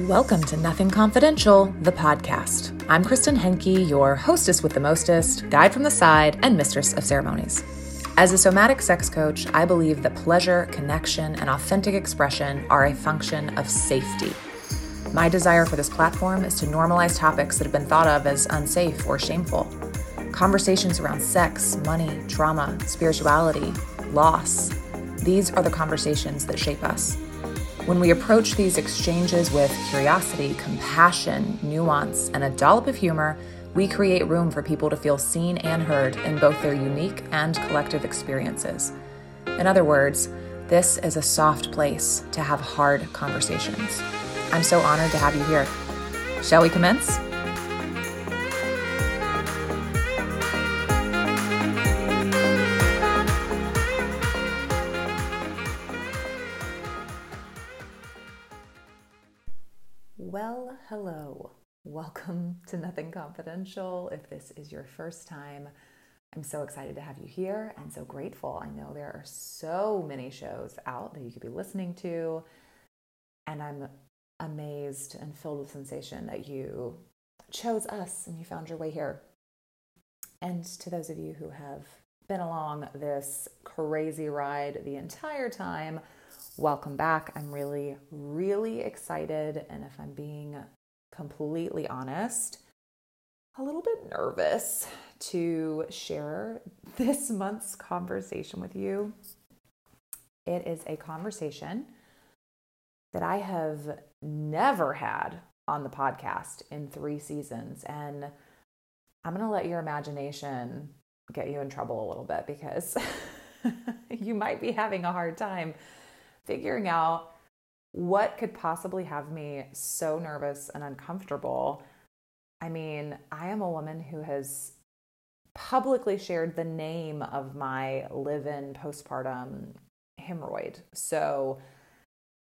Welcome to Nothing Confidential, the podcast. I'm Kristen Henke, your hostess with the mostest, guide from the side, and mistress of ceremonies. As a somatic sex coach, I believe that pleasure, connection, and authentic expression are a function of safety. My desire for this platform is to normalize topics that have been thought of as unsafe or shameful. Conversations around sex, money, trauma, spirituality, loss. These are the conversations that shape us. When we approach these exchanges with curiosity, compassion, nuance, and a dollop of humor, we create room for people to feel seen and heard in both their unique and collective experiences. In other words, this is a soft place to have hard conversations. I'm so honored to have you here. Shall we commence? Welcome to Nothing Confidential. If this is your first time, I'm so excited to have you here and so grateful. I know there are so many shows out that you could be listening to, and I'm amazed and filled with sensation that you chose us and you found your way here. And to those of you who have been along this crazy ride the entire time, welcome back. I'm really, really excited. And if I'm being completely honest, a little bit nervous to share this month's conversation with you. It is a conversation that I have never had on the podcast in three seasons. And I'm going to let your imagination get you in trouble a little bit because you might be having a hard time figuring out what could possibly have me so nervous and uncomfortable. I mean, I am a woman who has publicly shared the name of my live in postpartum hemorrhoid. So,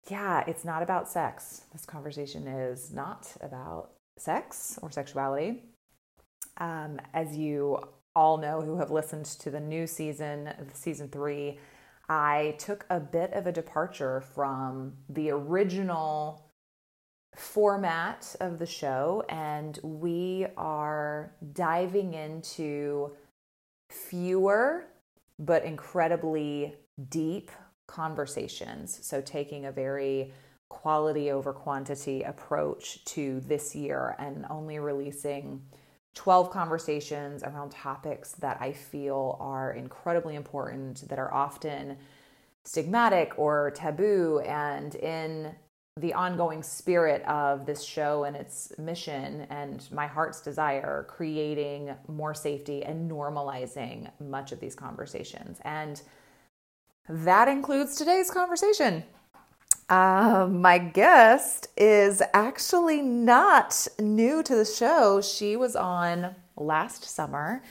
yeah, it's not about sex. This conversation is not about sex or sexuality. Um, as you all know who have listened to the new season, season three, I took a bit of a departure from the original format of the show, and we are diving into fewer but incredibly deep conversations. So, taking a very quality over quantity approach to this year and only releasing 12 conversations around topics that I feel are incredibly important, that are often stigmatic or taboo. And in the ongoing spirit of this show and its mission and my heart's desire, creating more safety and normalizing much of these conversations. And that includes today's conversation. Uh, my guest is actually not new to the show. She was on last summer,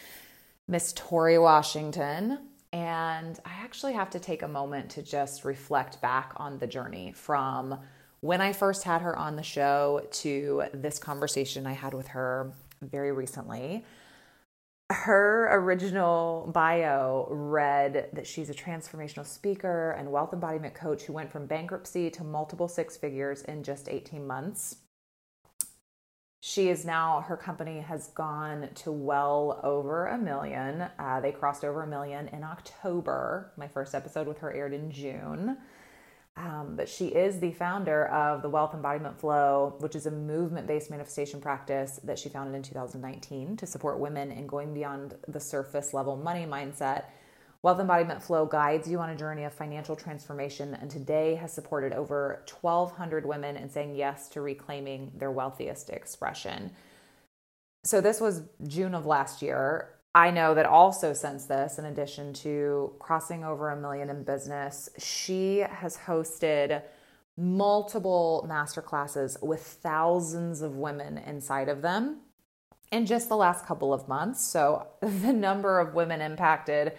Miss Tori Washington. And I actually have to take a moment to just reflect back on the journey from when I first had her on the show to this conversation I had with her very recently her original bio read that she's a transformational speaker and wealth embodiment coach who went from bankruptcy to multiple six figures in just 18 months. She is now, her company has gone to well over a million. Uh, they crossed over a million in October. My first episode with her aired in June. Um, but she is the founder of the Wealth Embodiment Flow, which is a movement based manifestation practice that she founded in 2019 to support women in going beyond the surface level money mindset. Wealth Embodiment Flow guides you on a journey of financial transformation and today has supported over 1,200 women in saying yes to reclaiming their wealthiest expression. So, this was June of last year. I know that also since this, in addition to crossing over a million in business, she has hosted multiple masterclasses with thousands of women inside of them in just the last couple of months. So the number of women impacted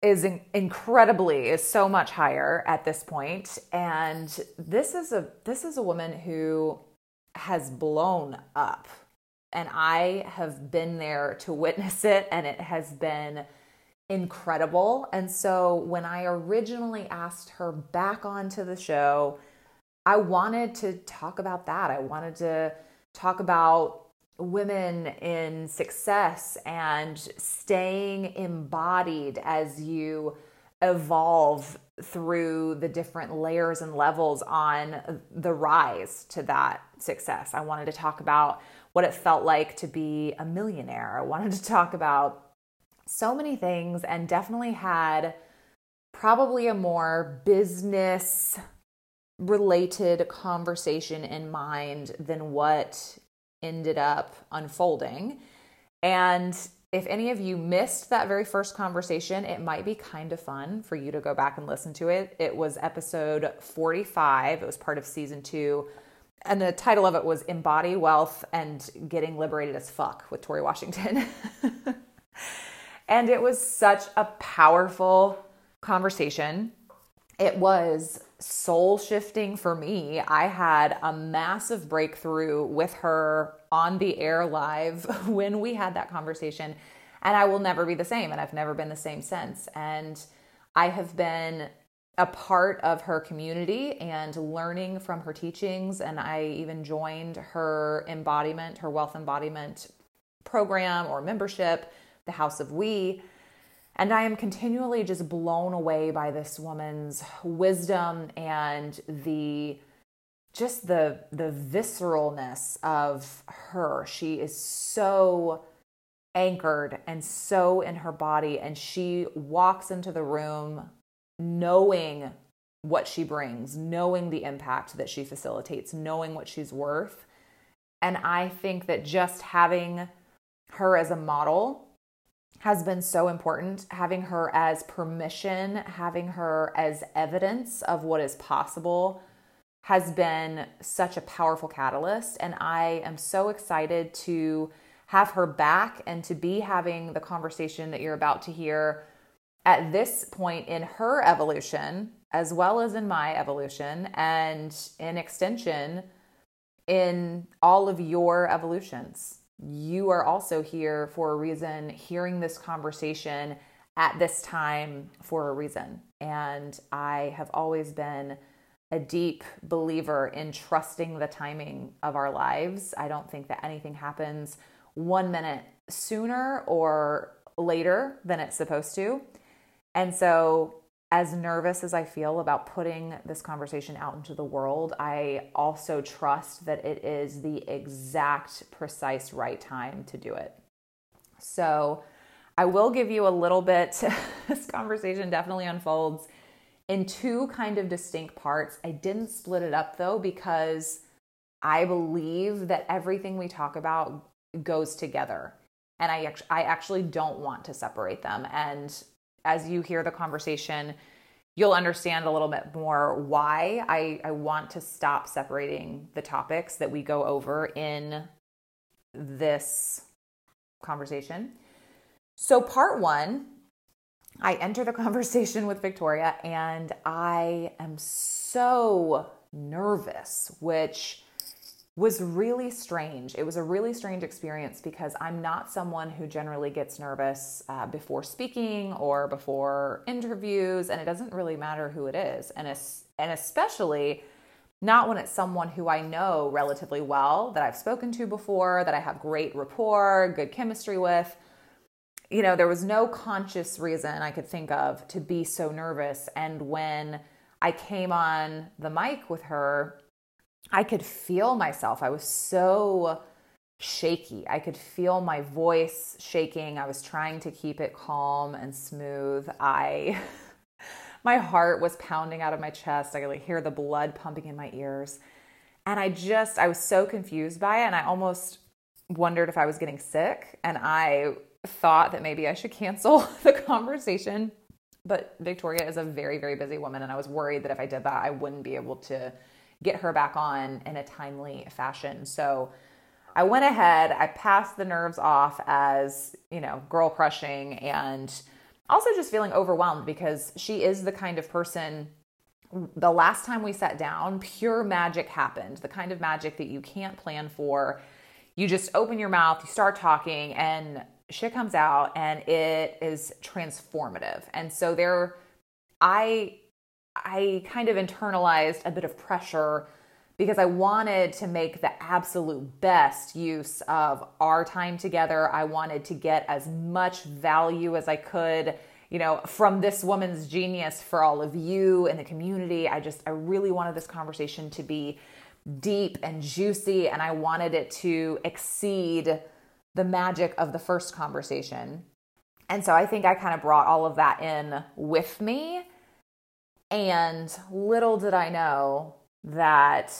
is incredibly is so much higher at this point and this is a this is a woman who has blown up and I have been there to witness it, and it has been incredible. And so when I originally asked her back onto the show, I wanted to talk about that. I wanted to talk about women in success and staying embodied as you evolve through the different layers and levels on the rise to that success. I wanted to talk about what it felt like to be a millionaire. I wanted to talk about so many things and definitely had probably a more business related conversation in mind than what ended up unfolding. And if any of you missed that very first conversation, it might be kind of fun for you to go back and listen to it. It was episode 45, it was part of season two. And the title of it was Embody Wealth and Getting Liberated as Fuck with Tori Washington. and it was such a powerful conversation. It was soul shifting for me. I had a massive breakthrough with her on the air live when we had that conversation. And I will never be the same. And I've never been the same since. And I have been a part of her community and learning from her teachings. And I even joined her embodiment, her wealth embodiment program or membership, the House of We. And I am continually just blown away by this woman's wisdom and the just the the visceralness of her. She is so anchored and so in her body and she walks into the room knowing what she brings, knowing the impact that she facilitates, knowing what she's worth. And I think that just having her as a model has been so important. Having her as permission, having her as evidence of what is possible has been such a powerful catalyst. And I am so excited to have her back and to be having the conversation that you're about to hear at this point in her evolution, as well as in my evolution, and in extension, in all of your evolutions you are also here for a reason, hearing this conversation at this time for a reason. And I have always been a deep believer in trusting the timing of our lives. I don't think that anything happens one minute sooner or later than it's supposed to. And so as nervous as I feel about putting this conversation out into the world, I also trust that it is the exact, precise right time to do it. So, I will give you a little bit. this conversation definitely unfolds in two kind of distinct parts. I didn't split it up though, because I believe that everything we talk about goes together. And I, I actually don't want to separate them. And as you hear the conversation, you'll understand a little bit more why I, I want to stop separating the topics that we go over in this conversation. So, part one, I enter the conversation with Victoria and I am so nervous, which was really strange. It was a really strange experience because I'm not someone who generally gets nervous uh, before speaking or before interviews, and it doesn't really matter who it is, and es- and especially not when it's someone who I know relatively well that I've spoken to before, that I have great rapport, good chemistry with. You know, there was no conscious reason I could think of to be so nervous, and when I came on the mic with her I could feel myself. I was so shaky. I could feel my voice shaking. I was trying to keep it calm and smooth. I my heart was pounding out of my chest. I could like hear the blood pumping in my ears. And I just I was so confused by it and I almost wondered if I was getting sick and I thought that maybe I should cancel the conversation. But Victoria is a very very busy woman and I was worried that if I did that I wouldn't be able to get her back on in a timely fashion. So I went ahead, I passed the nerves off as, you know, girl crushing and also just feeling overwhelmed because she is the kind of person the last time we sat down, pure magic happened. The kind of magic that you can't plan for. You just open your mouth, you start talking, and shit comes out, and it is transformative. And so there, I I kind of internalized a bit of pressure because I wanted to make the absolute best use of our time together. I wanted to get as much value as I could, you know, from this woman's genius for all of you in the community. I just, I really wanted this conversation to be deep and juicy, and I wanted it to exceed the magic of the first conversation. And so I think I kind of brought all of that in with me. And little did I know that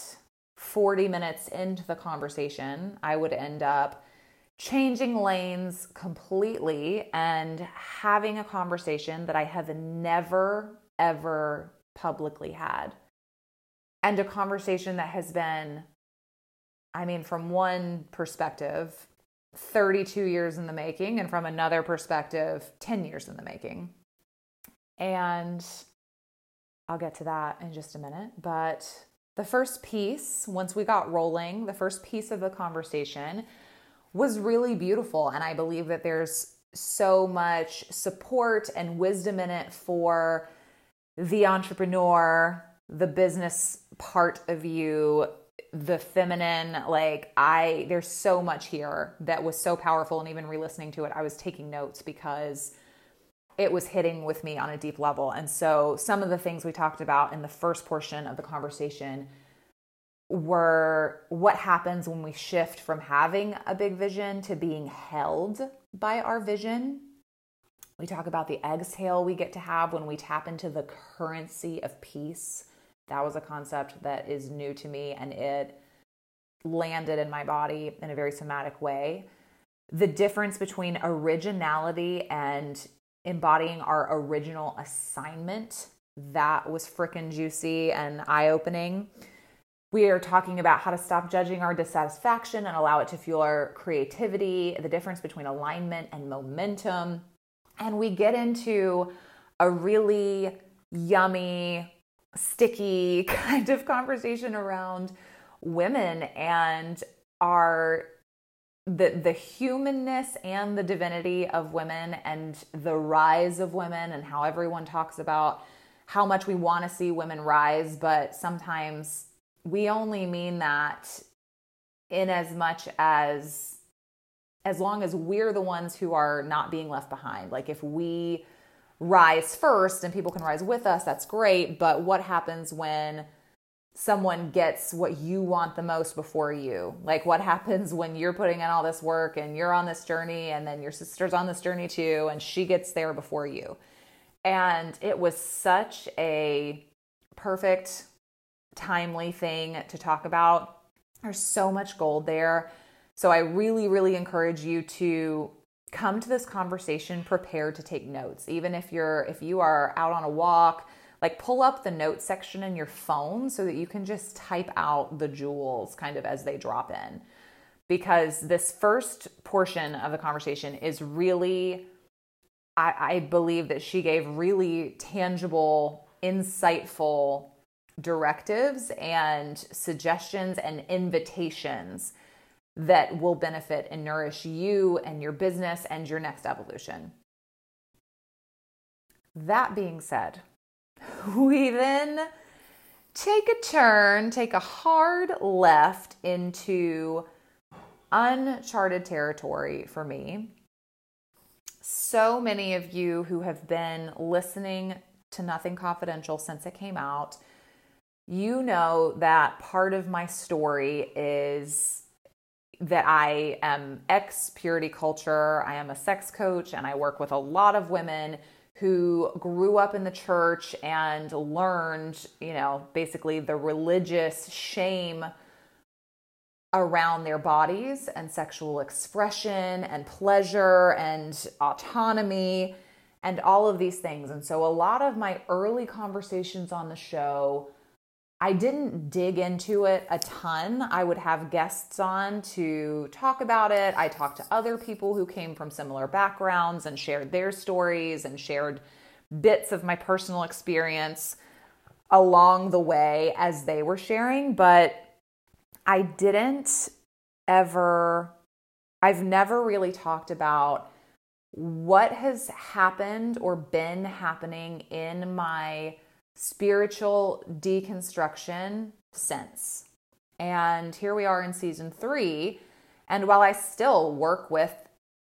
40 minutes into the conversation, I would end up changing lanes completely and having a conversation that I have never, ever publicly had. And a conversation that has been, I mean, from one perspective, 32 years in the making, and from another perspective, 10 years in the making. And I'll get to that in just a minute. But the first piece, once we got rolling, the first piece of the conversation was really beautiful. And I believe that there's so much support and wisdom in it for the entrepreneur, the business part of you, the feminine. Like, I, there's so much here that was so powerful. And even re listening to it, I was taking notes because it was hitting with me on a deep level. And so some of the things we talked about in the first portion of the conversation were what happens when we shift from having a big vision to being held by our vision. We talk about the exhale we get to have when we tap into the currency of peace. That was a concept that is new to me and it landed in my body in a very somatic way. The difference between originality and embodying our original assignment. That was freaking juicy and eye opening. We are talking about how to stop judging our dissatisfaction and allow it to fuel our creativity, the difference between alignment and momentum. And we get into a really yummy, sticky kind of conversation around women and our the the humanness and the divinity of women and the rise of women and how everyone talks about how much we want to see women rise but sometimes we only mean that in as much as as long as we're the ones who are not being left behind. Like if we rise first and people can rise with us that's great but what happens when someone gets what you want the most before you. Like what happens when you're putting in all this work and you're on this journey and then your sister's on this journey too and she gets there before you. And it was such a perfect timely thing to talk about. There's so much gold there. So I really really encourage you to come to this conversation prepared to take notes. Even if you're if you are out on a walk, like pull up the notes section in your phone so that you can just type out the jewels kind of as they drop in. Because this first portion of the conversation is really, I, I believe that she gave really tangible, insightful directives and suggestions and invitations that will benefit and nourish you and your business and your next evolution. That being said, we then take a turn, take a hard left into uncharted territory for me. So many of you who have been listening to Nothing Confidential since it came out, you know that part of my story is that I am ex purity culture. I am a sex coach and I work with a lot of women who grew up in the church and learned, you know, basically the religious shame around their bodies and sexual expression and pleasure and autonomy and all of these things. And so a lot of my early conversations on the show I didn't dig into it a ton. I would have guests on to talk about it. I talked to other people who came from similar backgrounds and shared their stories and shared bits of my personal experience along the way as they were sharing. But I didn't ever, I've never really talked about what has happened or been happening in my spiritual deconstruction since. And here we are in season three. And while I still work with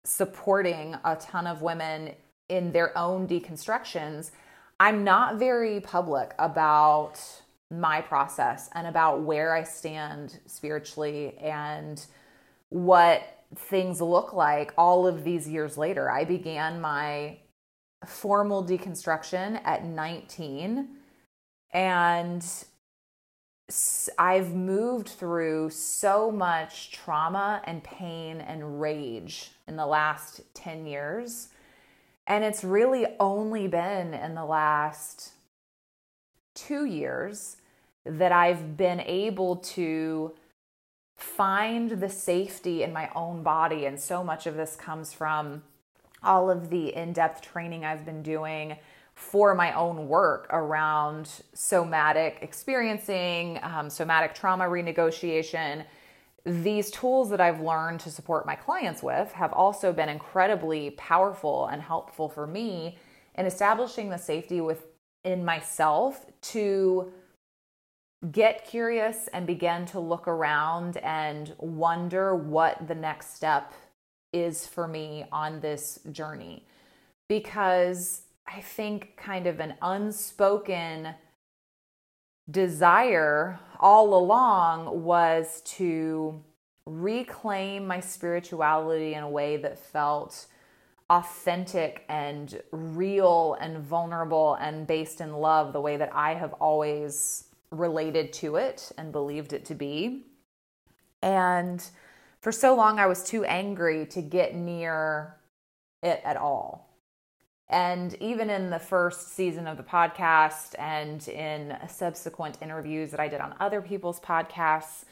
supporting a ton of women in their own deconstructions, I'm not very public about my process and about where I stand spiritually and what things look like all of these years later. I began my formal deconstruction at 19 and I've moved through so much trauma and pain and rage in the last 10 years. And it's really only been in the last two years that I've been able to find the safety in my own body. And so much of this comes from all of the in depth training I've been doing for my own work around somatic experiencing, um, somatic trauma renegotiation. These tools that I've learned to support my clients with have also been incredibly powerful and helpful for me in establishing the safety within myself to get curious and begin to look around and wonder what the next step is for me on this journey. Because I think kind of an unspoken desire all along was to reclaim my spirituality in a way that felt authentic and real and vulnerable and based in love the way that I have always related to it and believed it to be. And for so long, I was too angry to get near it at all. And even in the first season of the podcast and in subsequent interviews that I did on other people's podcasts,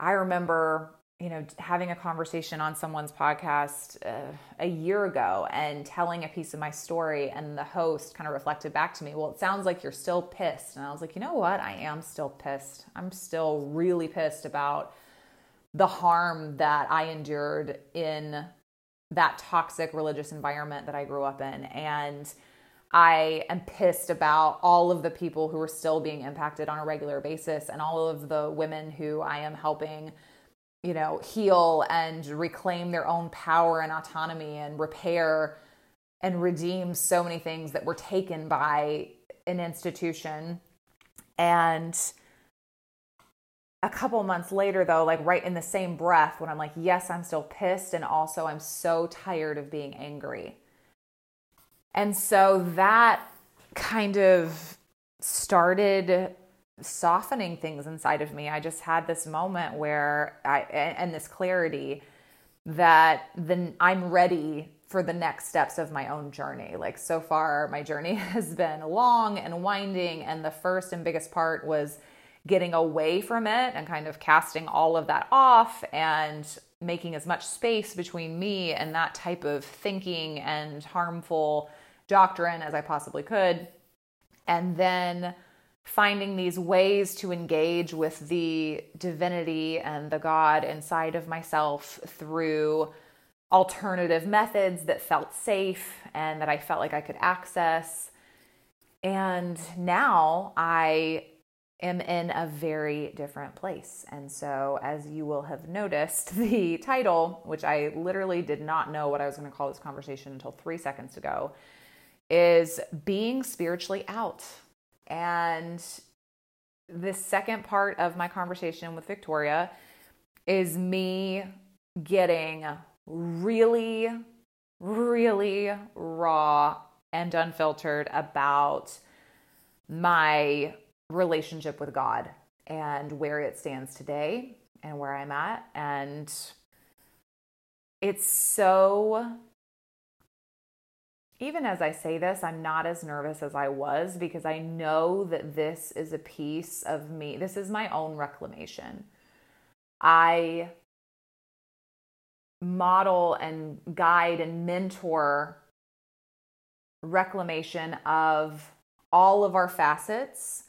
I remember you know, having a conversation on someone's podcast uh, a year ago and telling a piece of my story, and the host kind of reflected back to me, Well, it sounds like you're still pissed. And I was like, You know what? I am still pissed. I'm still really pissed about the harm that I endured in that toxic religious environment that I grew up in. And I am pissed about all of the people who are still being impacted on a regular basis and all of the women who I am helping you know, heal and reclaim their own power and autonomy and repair and redeem so many things that were taken by an institution. And a couple months later, though, like right in the same breath, when I'm like, yes, I'm still pissed, and also I'm so tired of being angry. And so that kind of started softening things inside of me. I just had this moment where I and this clarity that then I'm ready for the next steps of my own journey. Like so far my journey has been long and winding and the first and biggest part was getting away from it and kind of casting all of that off and making as much space between me and that type of thinking and harmful doctrine as I possibly could. And then finding these ways to engage with the divinity and the God inside of myself through alternative methods that felt safe and that I felt like I could access. And now I am in a very different place. And so, as you will have noticed, the title, which I literally did not know what I was going to call this conversation until three seconds ago, is Being Spiritually Out. And the second part of my conversation with Victoria is me getting really, really raw and unfiltered about my relationship with God and where it stands today and where I'm at. And it's so even as I say this, I'm not as nervous as I was because I know that this is a piece of me. This is my own reclamation. I model and guide and mentor reclamation of all of our facets.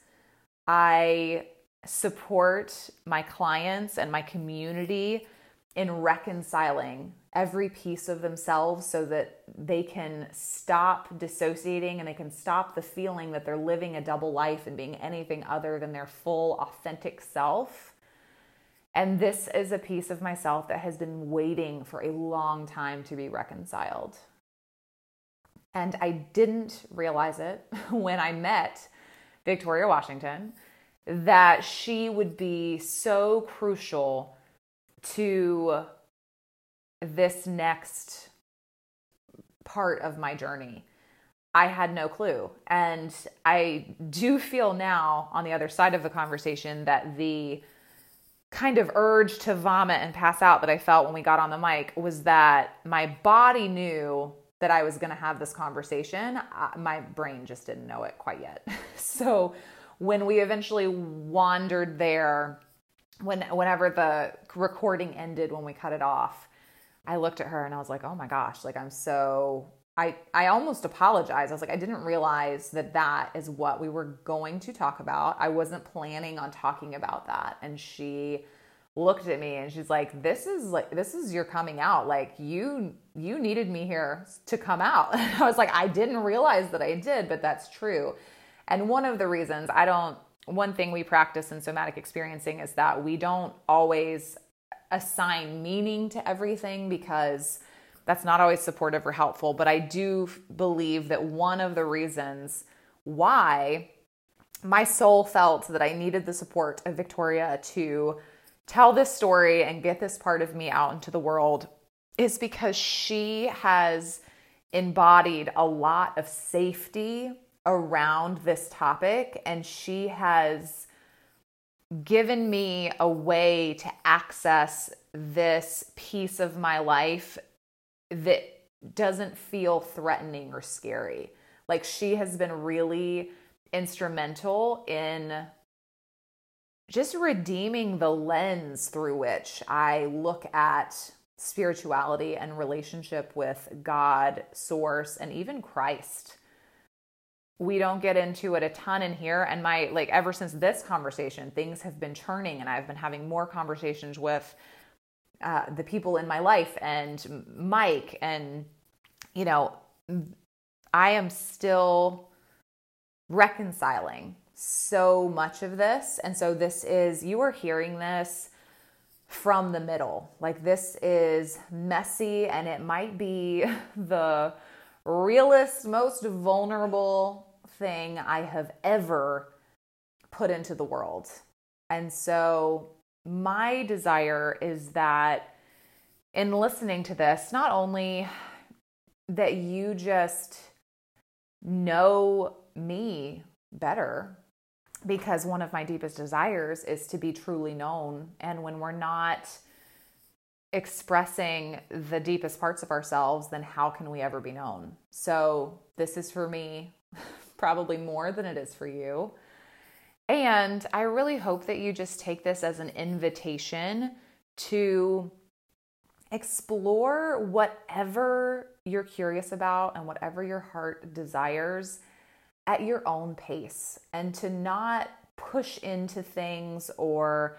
I support my clients and my community in reconciling every piece of themselves so that they can stop dissociating and they can stop the feeling that they're living a double life and being anything other than their full, authentic self. And this is a piece of myself that has been waiting for a long time to be reconciled. And I didn't realize it when I met Victoria Washington that she would be so crucial to this next part of my journey. I had no clue. And I do feel now on the other side of the conversation that the kind of urge to vomit and pass out that I felt when we got on the mic was that my body knew that I was going to have this conversation. my brain just didn't know it quite yet. so when we eventually wandered there, when whenever the recording ended, when we cut it off, I looked at her and I was like, "Oh my gosh!" Like I'm so I I almost apologized. I was like, I didn't realize that that is what we were going to talk about. I wasn't planning on talking about that, and she looked at me and she's like this is like this is your coming out like you you needed me here to come out. I was like i didn't realize that i did but that's true. And one of the reasons i don't one thing we practice in somatic experiencing is that we don't always assign meaning to everything because that's not always supportive or helpful. But i do believe that one of the reasons why my soul felt that i needed the support of victoria to tell this story and get this part of me out into the world is because she has embodied a lot of safety around this topic and she has given me a way to access this piece of my life that doesn't feel threatening or scary. Like she has been really instrumental in just redeeming the lens through which I look at spirituality and relationship with God, Source, and even Christ. We don't get into it a ton in here. And my, like, ever since this conversation, things have been churning, and I've been having more conversations with uh, the people in my life and Mike. And, you know, I am still reconciling so much of this. And so this is, you are hearing this from the middle. Like this is messy and it might be the realest, most vulnerable thing I have ever put into the world. And so my desire is that in listening to this, not only that you just know me better because one of my deepest desires is to be truly known. And when we're not expressing the deepest parts of ourselves, then how can we ever be known? So, this is for me probably more than it is for you. And I really hope that you just take this as an invitation to explore whatever you're curious about and whatever your heart desires at your own pace and to not push into things or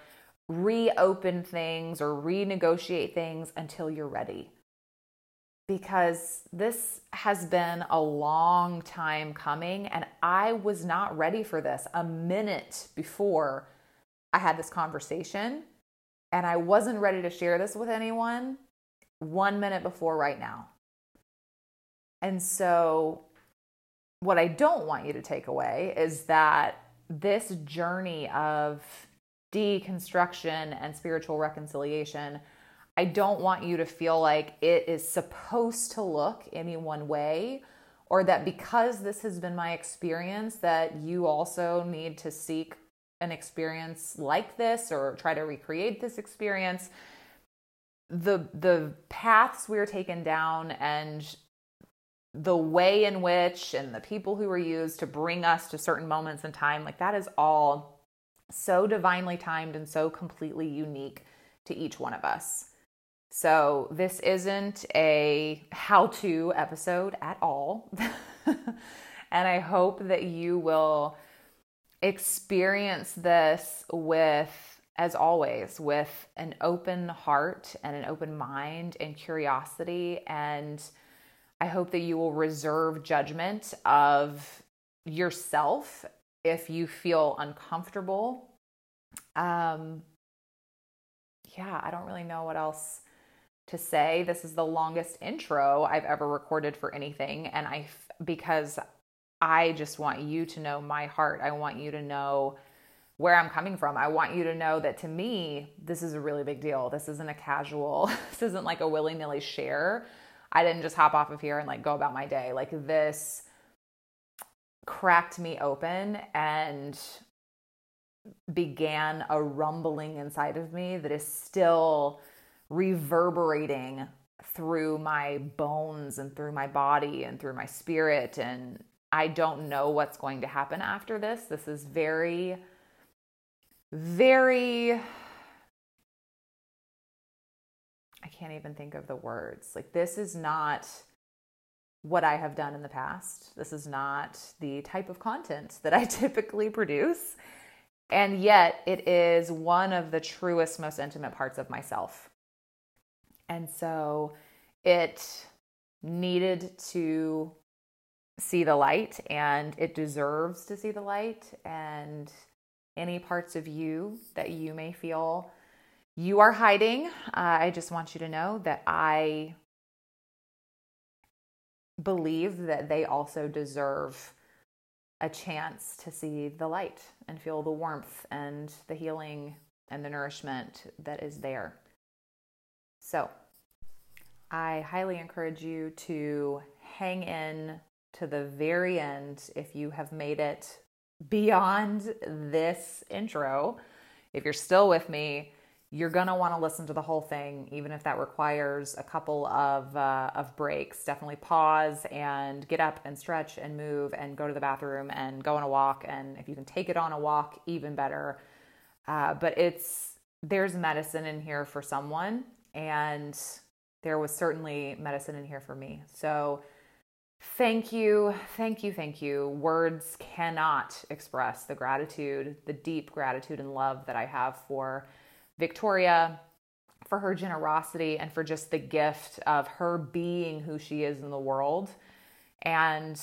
reopen things or renegotiate things until you're ready. Because this has been a long time coming, and I was not ready for this a minute before I had this conversation. And I wasn't ready to share this with anyone one minute before right now. And so what I don't want you to take away is that this journey of deconstruction and spiritual reconciliation, I don't want you to feel like it is supposed to look any one way or that because this has been my experience that you also need to seek an experience like this or try to recreate this experience. The the paths we're taken down and the way in which and the people who were used to bring us to certain moments in time, like that is all so divinely timed and so completely unique to each one of us. So, this isn't a how to episode at all. and I hope that you will experience this with as always, with an open heart and an open mind and curiosity. And I hope that you will reserve judgment of yourself if you feel uncomfortable. Um, yeah, I don't really know what else to say. This is the longest intro I've ever recorded for anything. And I, because I just want you to know my heart, I want you to know where I'm coming from. I want you to know that to me, this is a really big deal. This isn't a casual, this isn't like a willy nilly share. I didn't just hop off of here and like go about my day. Like this cracked me open and began a rumbling inside of me that is still reverberating through my bones and through my body and through my spirit. And I don't know what's going to happen after this. This is very, very, can't even think of the words. Like, this is not what I have done in the past. This is not the type of content that I typically produce. And yet, it is one of the truest, most intimate parts of myself. And so it needed to see the light and it deserves to see the light. And any parts of you that you may feel you are hiding, uh, I just want you to know that I believe that they also deserve a chance to see the light and feel the warmth and the healing and the nourishment that is there. So, I highly encourage you to hang in to the very end if you have made it beyond this intro. If you're still with me, you're going to want to listen to the whole thing, even if that requires a couple of, uh, of breaks. Definitely pause and get up and stretch and move and go to the bathroom and go on a walk. And if you can take it on a walk, even better. Uh, but it's, there's medicine in here for someone. And there was certainly medicine in here for me. So, thank you, thank you, thank you. Words cannot express the gratitude, the deep gratitude and love that I have for Victoria, for her generosity, and for just the gift of her being who she is in the world. And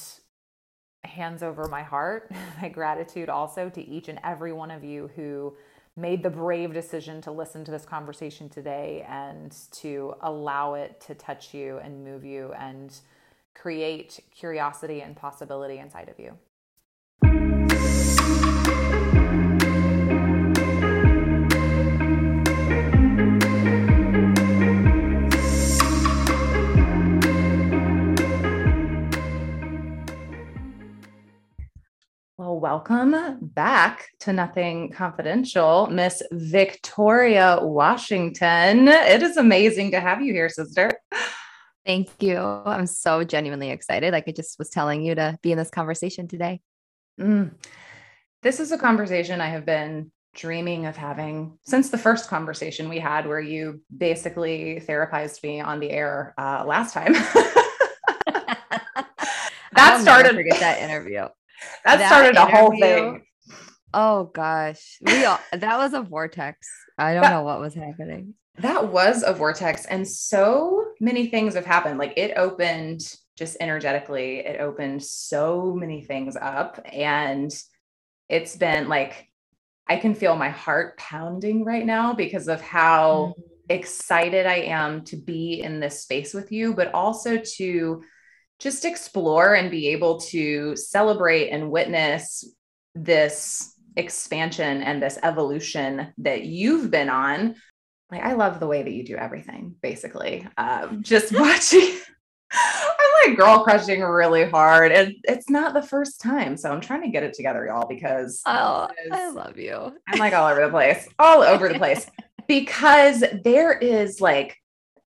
hands over my heart, my gratitude also to each and every one of you who made the brave decision to listen to this conversation today and to allow it to touch you and move you and create curiosity and possibility inside of you. Welcome back to Nothing Confidential, Miss Victoria Washington. It is amazing to have you here, sister. Thank you. I'm so genuinely excited. Like I just was telling you to be in this conversation today. Mm. This is a conversation I have been dreaming of having since the first conversation we had, where you basically therapized me on the air uh, last time. that started. forget that interview that, that started a whole thing. Oh gosh. We all, that was a vortex. I don't that, know what was happening. That was a vortex. And so many things have happened. Like it opened just energetically, it opened so many things up. And it's been like, I can feel my heart pounding right now because of how mm. excited I am to be in this space with you, but also to just explore and be able to celebrate and witness this expansion and this evolution that you've been on. Like, I love the way that you do everything, basically. Um, just watching, I'm like girl crushing really hard. And it's not the first time. So I'm trying to get it together, y'all, because oh, I love you. I'm like all over the place, all over the place, because there is like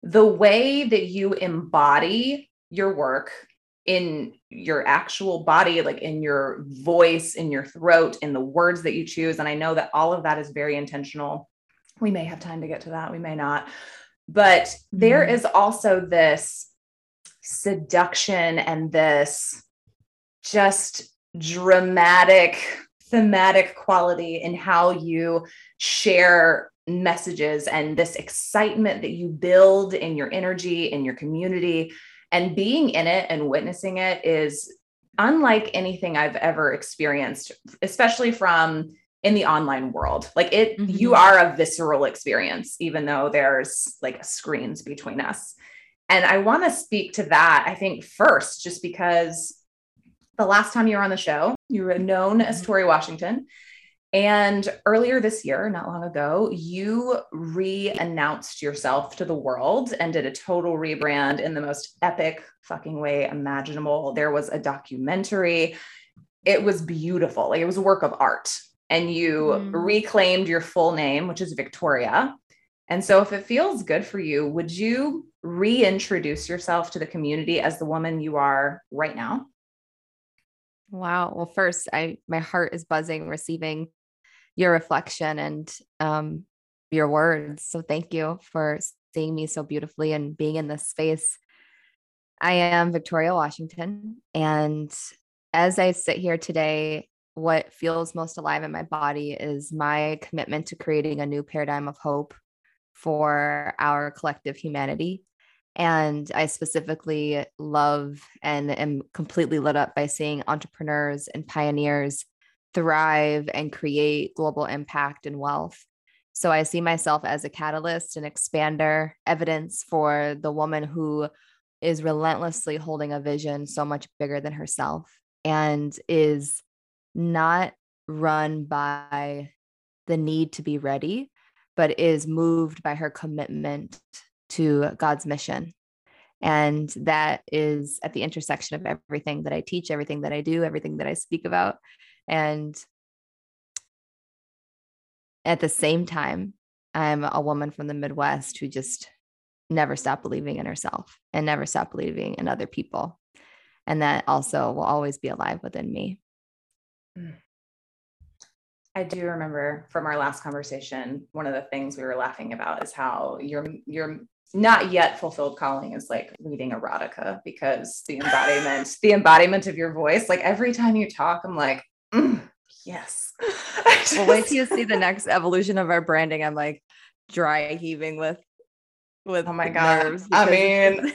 the way that you embody your work in your actual body, like in your voice, in your throat, in the words that you choose. And I know that all of that is very intentional. We may have time to get to that, we may not. But there mm-hmm. is also this seduction and this just dramatic thematic quality in how you share messages and this excitement that you build in your energy in your community and being in it and witnessing it is unlike anything I've ever experienced, especially from in the online world. Like it, mm-hmm. you are a visceral experience, even though there's like screens between us. And I want to speak to that, I think, first, just because the last time you were on the show, you were known as mm-hmm. Tori Washington. And earlier this year, not long ago, you re announced yourself to the world and did a total rebrand in the most epic fucking way imaginable. There was a documentary. It was beautiful. Like it was a work of art. And you mm. reclaimed your full name, which is Victoria. And so, if it feels good for you, would you reintroduce yourself to the community as the woman you are right now? Wow. Well, first, I my heart is buzzing receiving your reflection and um, your words. So thank you for seeing me so beautifully and being in this space. I am Victoria Washington. And as I sit here today, what feels most alive in my body is my commitment to creating a new paradigm of hope for our collective humanity. And I specifically love and am completely lit up by seeing entrepreneurs and pioneers thrive and create global impact and wealth. So I see myself as a catalyst and expander, evidence for the woman who is relentlessly holding a vision so much bigger than herself and is not run by the need to be ready, but is moved by her commitment to God's mission. And that is at the intersection of everything that I teach, everything that I do, everything that I speak about. And at the same time, I'm a woman from the Midwest who just never stopped believing in herself and never stopped believing in other people. And that also will always be alive within me. Mm. I do remember from our last conversation, one of the things we were laughing about is how your your not yet fulfilled calling is like reading erotica because the embodiment, the embodiment of your voice, like every time you talk, I'm like, yes. Well, wait till you see the next evolution of our branding. I'm like dry heaving with with oh my god. I mean,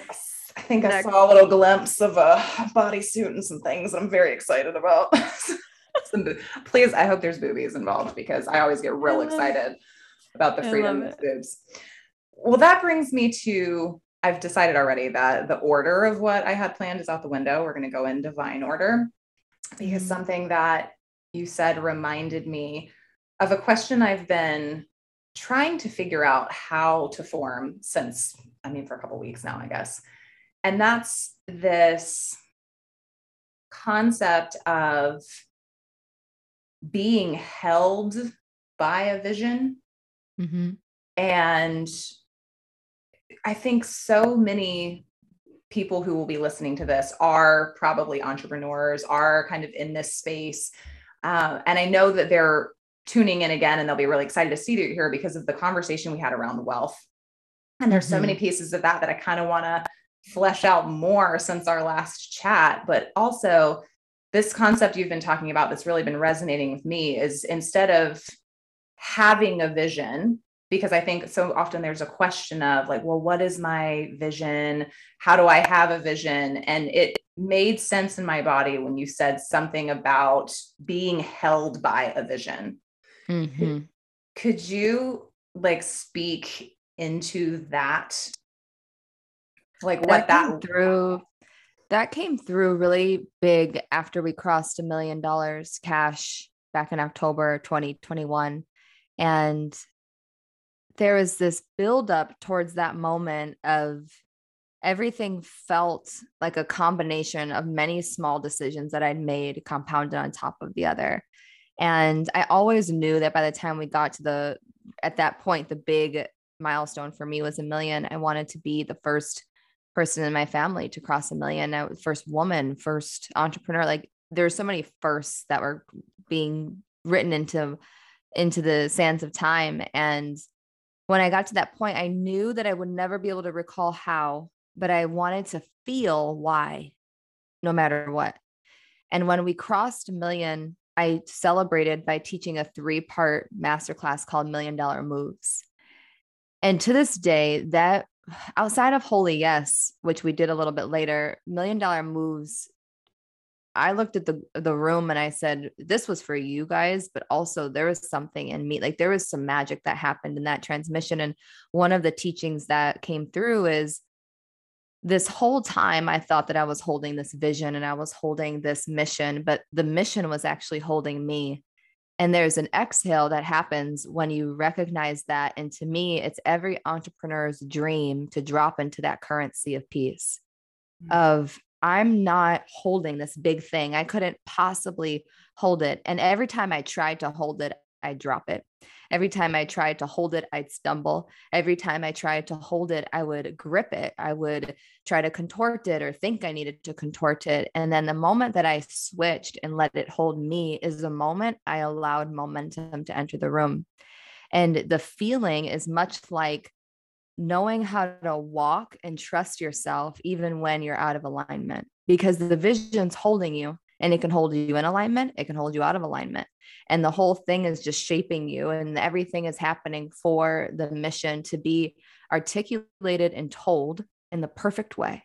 I think next... I saw a little glimpse of a bodysuit and some things I'm very excited about. please, I hope there's boobies involved because I always get real excited about the freedom of boobs. Well, that brings me to I've decided already that the order of what I had planned is out the window. We're going to go in divine order because mm-hmm. something that you said reminded me of a question I've been trying to figure out how to form since, I mean, for a couple weeks now, I guess. And that's this concept of being held by a vision. Mm-hmm. And I think so many people who will be listening to this are probably entrepreneurs, are kind of in this space. Uh, and I know that they're tuning in again and they'll be really excited to see you here because of the conversation we had around wealth. And there's mm-hmm. so many pieces of that that I kind of want to flesh out more since our last chat. But also, this concept you've been talking about that's really been resonating with me is instead of having a vision because I think so often there's a question of like, well, what is my vision? How do I have a vision? And it made sense in my body when you said something about being held by a vision. Mm-hmm. Could you like speak into that? Like what that, that through that came through really big after we crossed a million dollars cash back in October 2021. And there was this buildup towards that moment of everything felt like a combination of many small decisions that I'd made compounded on top of the other. And I always knew that by the time we got to the, at that point, the big milestone for me was a million. I wanted to be the first person in my family to cross a million. I was first woman, first entrepreneur. Like there's so many firsts that were being written into into the sands of time. And when I got to that point, I knew that I would never be able to recall how, but I wanted to feel why, no matter what. And when we crossed a million, I celebrated by teaching a three part masterclass called Million Dollar Moves. And to this day, that outside of Holy Yes, which we did a little bit later, Million Dollar Moves I looked at the the room and I said, "This was for you guys, but also there was something in me. Like there was some magic that happened in that transmission." And one of the teachings that came through is this whole time I thought that I was holding this vision and I was holding this mission, but the mission was actually holding me. And there's an exhale that happens when you recognize that. And to me, it's every entrepreneur's dream to drop into that currency of peace, mm-hmm. of I'm not holding this big thing. I couldn't possibly hold it. And every time I tried to hold it, I'd drop it. Every time I tried to hold it, I'd stumble. Every time I tried to hold it, I would grip it. I would try to contort it or think I needed to contort it. And then the moment that I switched and let it hold me is the moment I allowed momentum to enter the room. And the feeling is much like knowing how to walk and trust yourself even when you're out of alignment because the vision's holding you and it can hold you in alignment it can hold you out of alignment. And the whole thing is just shaping you and everything is happening for the mission to be articulated and told in the perfect way.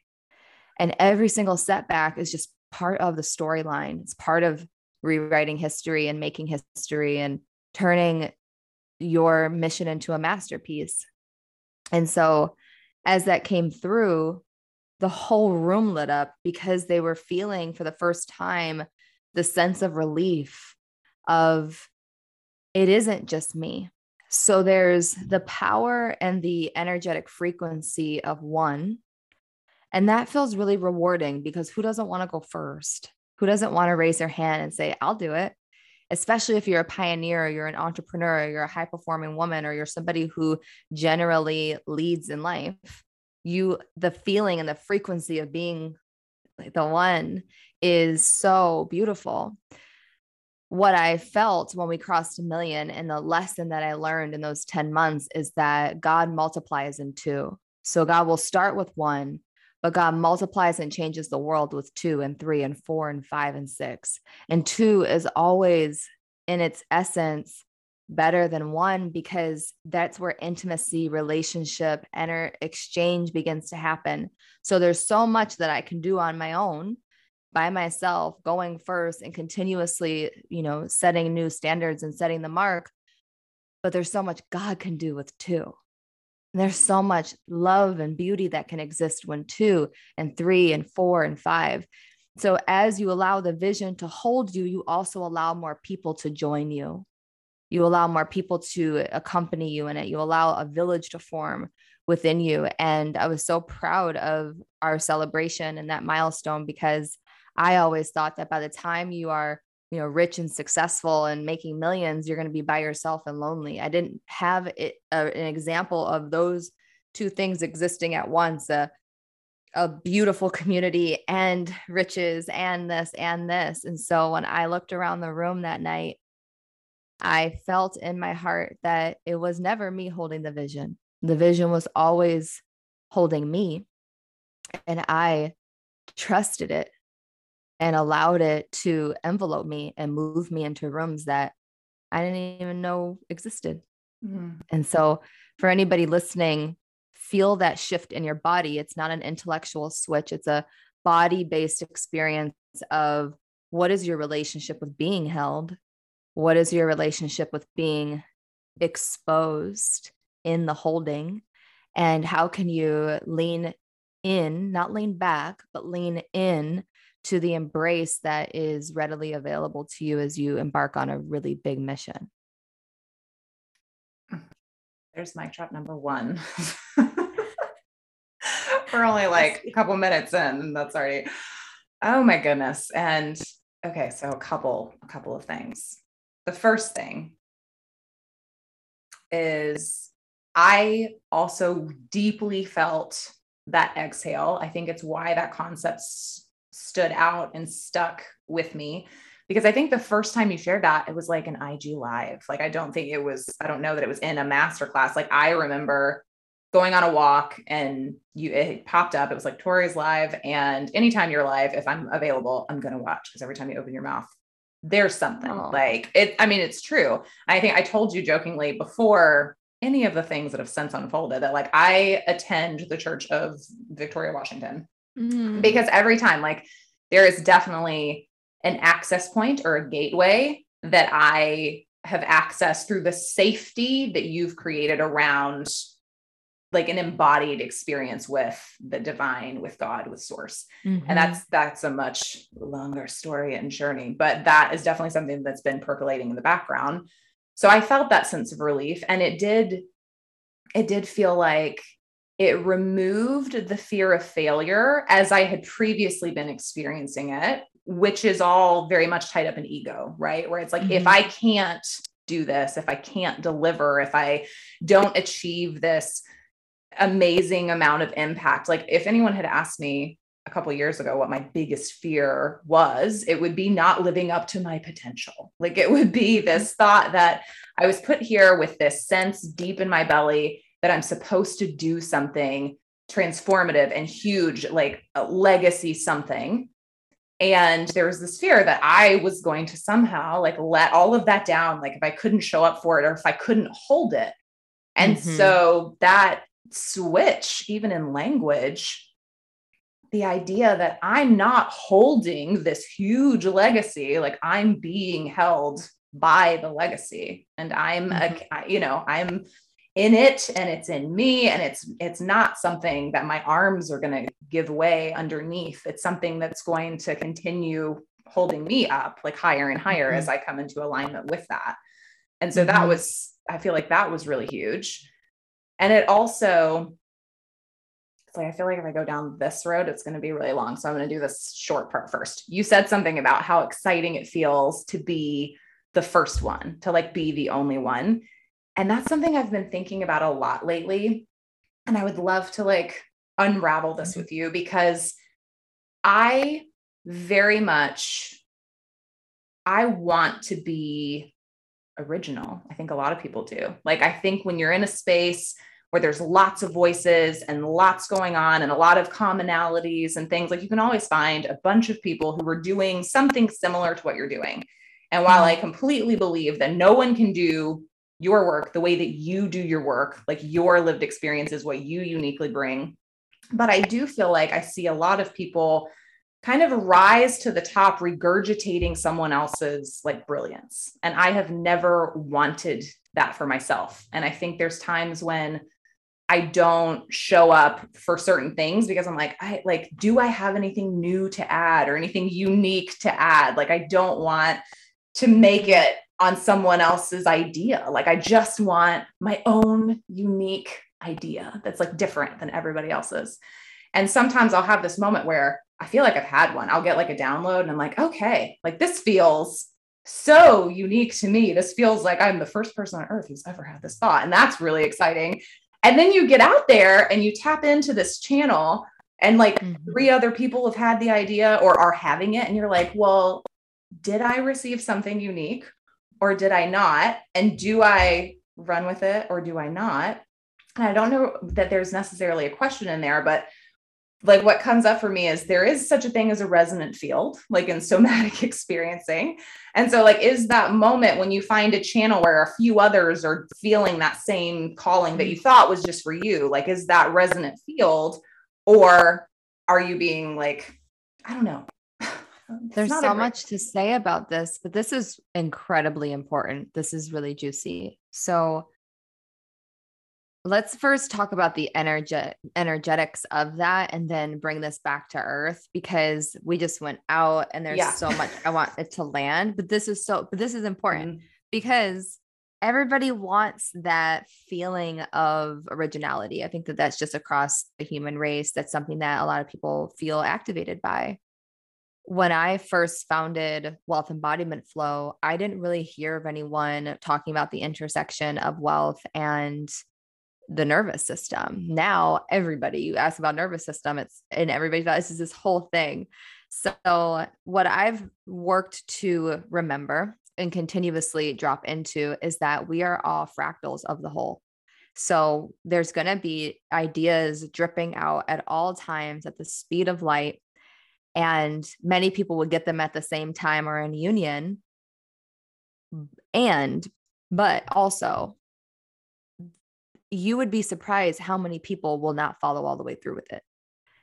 And every single setback is just part of the storyline. It's part of rewriting history and making history and turning your mission into a masterpiece. And so as that came through, the whole room lit up because they were feeling for the first time the sense of relief of it isn't just me. So there's the power and the energetic frequency of one. And that feels really rewarding because who doesn't want to go first? Who doesn't want to raise their hand and say, I'll do it? especially if you're a pioneer, or you're an entrepreneur, or you're a high performing woman, or you're somebody who generally leads in life, you, the feeling and the frequency of being the one is so beautiful. What I felt when we crossed a million and the lesson that I learned in those 10 months is that God multiplies in two. So God will start with one, but God multiplies and changes the world with two and three and four and five and six. And two is always in its essence better than one because that's where intimacy, relationship, and exchange begins to happen. So there's so much that I can do on my own by myself going first and continuously, you know, setting new standards and setting the mark. But there's so much God can do with two. And there's so much love and beauty that can exist when two and three and four and five. So, as you allow the vision to hold you, you also allow more people to join you. You allow more people to accompany you in it. You allow a village to form within you. And I was so proud of our celebration and that milestone because I always thought that by the time you are you know rich and successful and making millions you're going to be by yourself and lonely i didn't have it, uh, an example of those two things existing at once a, a beautiful community and riches and this and this and so when i looked around the room that night i felt in my heart that it was never me holding the vision the vision was always holding me and i trusted it and allowed it to envelope me and move me into rooms that I didn't even know existed. Mm-hmm. And so, for anybody listening, feel that shift in your body. It's not an intellectual switch, it's a body based experience of what is your relationship with being held? What is your relationship with being exposed in the holding? And how can you lean in, not lean back, but lean in to the embrace that is readily available to you as you embark on a really big mission. There's mic drop number one. We're only like a couple minutes in, and that's already, oh my goodness. And okay, so a couple, a couple of things. The first thing is I also deeply felt that exhale. I think it's why that concept stood out and stuck with me because I think the first time you shared that, it was like an IG live. Like, I don't think it was, I don't know that it was in a master class. Like, I remember going on a walk and you, it popped up. It was like Tori's live. And anytime you're live, if I'm available, I'm going to watch because every time you open your mouth, there's something oh. like it. I mean, it's true. I think I told you jokingly before any of the things that have since unfolded that like I attend the Church of Victoria, Washington, mm. because every time, like, there is definitely an access point or a gateway that I have access through the safety that you've created around like an embodied experience with the divine with god with source mm-hmm. and that's that's a much longer story and journey but that is definitely something that's been percolating in the background so i felt that sense of relief and it did it did feel like it removed the fear of failure as i had previously been experiencing it which is all very much tied up in ego right where it's like mm-hmm. if i can't do this if i can't deliver if i don't achieve this amazing amount of impact. Like if anyone had asked me a couple years ago what my biggest fear was, it would be not living up to my potential. Like it would be mm-hmm. this thought that I was put here with this sense deep in my belly that I'm supposed to do something transformative and huge, like a legacy something. And there was this fear that I was going to somehow like let all of that down, like if I couldn't show up for it or if I couldn't hold it. And mm-hmm. so that switch, even in language, the idea that I'm not holding this huge legacy, like I'm being held by the legacy and I'm, mm-hmm. a, you know, I'm in it and it's in me and it's it's not something that my arms are going to give way underneath it's something that's going to continue holding me up like higher and higher mm-hmm. as i come into alignment with that and so mm-hmm. that was i feel like that was really huge and it also, it's like, I feel like if I go down this road, it's going to be really long. So I'm going to do this short part first. You said something about how exciting it feels to be the first one, to like be the only one. And that's something I've been thinking about a lot lately. And I would love to like unravel this mm-hmm. with you because I very much I want to be original. I think a lot of people do. Like, I think when you're in a space where there's lots of voices and lots going on and a lot of commonalities and things, like you can always find a bunch of people who are doing something similar to what you're doing. And while mm-hmm. I completely believe that no one can do your work the way that you do your work, like your lived experience is what you uniquely bring. But I do feel like I see a lot of people kind of rise to the top regurgitating someone else's like brilliance. And i have never wanted that for myself. And i think there's times when i don't show up for certain things because i'm like i like do i have anything new to add or anything unique to add? Like i don't want to make it on someone else's idea. Like i just want my own unique idea that's like different than everybody else's. And sometimes i'll have this moment where I feel like I've had one. I'll get like a download and I'm like, okay, like this feels so unique to me. This feels like I'm the first person on earth who's ever had this thought. And that's really exciting. And then you get out there and you tap into this channel and like mm-hmm. three other people have had the idea or are having it. And you're like, well, did I receive something unique or did I not? And do I run with it or do I not? And I don't know that there's necessarily a question in there, but like what comes up for me is there is such a thing as a resonant field like in somatic experiencing. And so like is that moment when you find a channel where a few others are feeling that same calling that you mm-hmm. thought was just for you like is that resonant field or are you being like i don't know. There's so much to say about this but this is incredibly important. This is really juicy. So let's first talk about the energet energetics of that and then bring this back to earth because we just went out and there's yeah. so much I want it to land but this is so but this is important mm-hmm. because everybody wants that feeling of originality I think that that's just across the human race that's something that a lot of people feel activated by when I first founded Wealth Embodiment Flow, I didn't really hear of anyone talking about the intersection of wealth and the nervous system. Now everybody you ask about nervous system, it's and everybody this is this whole thing. So what I've worked to remember and continuously drop into is that we are all fractals of the whole. So there's going to be ideas dripping out at all times at the speed of light. And many people would get them at the same time or in union. and, but also, you would be surprised how many people will not follow all the way through with it.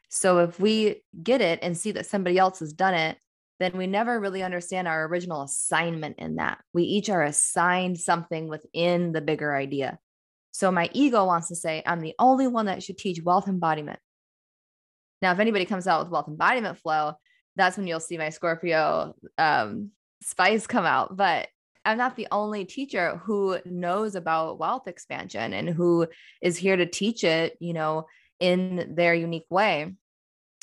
So if we get it and see that somebody else has done it, then we never really understand our original assignment in that. We each are assigned something within the bigger idea. So my ego wants to say, I'm the only one that should teach wealth embodiment. Now, if anybody comes out with wealth embodiment flow, that's when you'll see my Scorpio um, spice come out. But I'm not the only teacher who knows about wealth expansion and who is here to teach it, you know, in their unique way.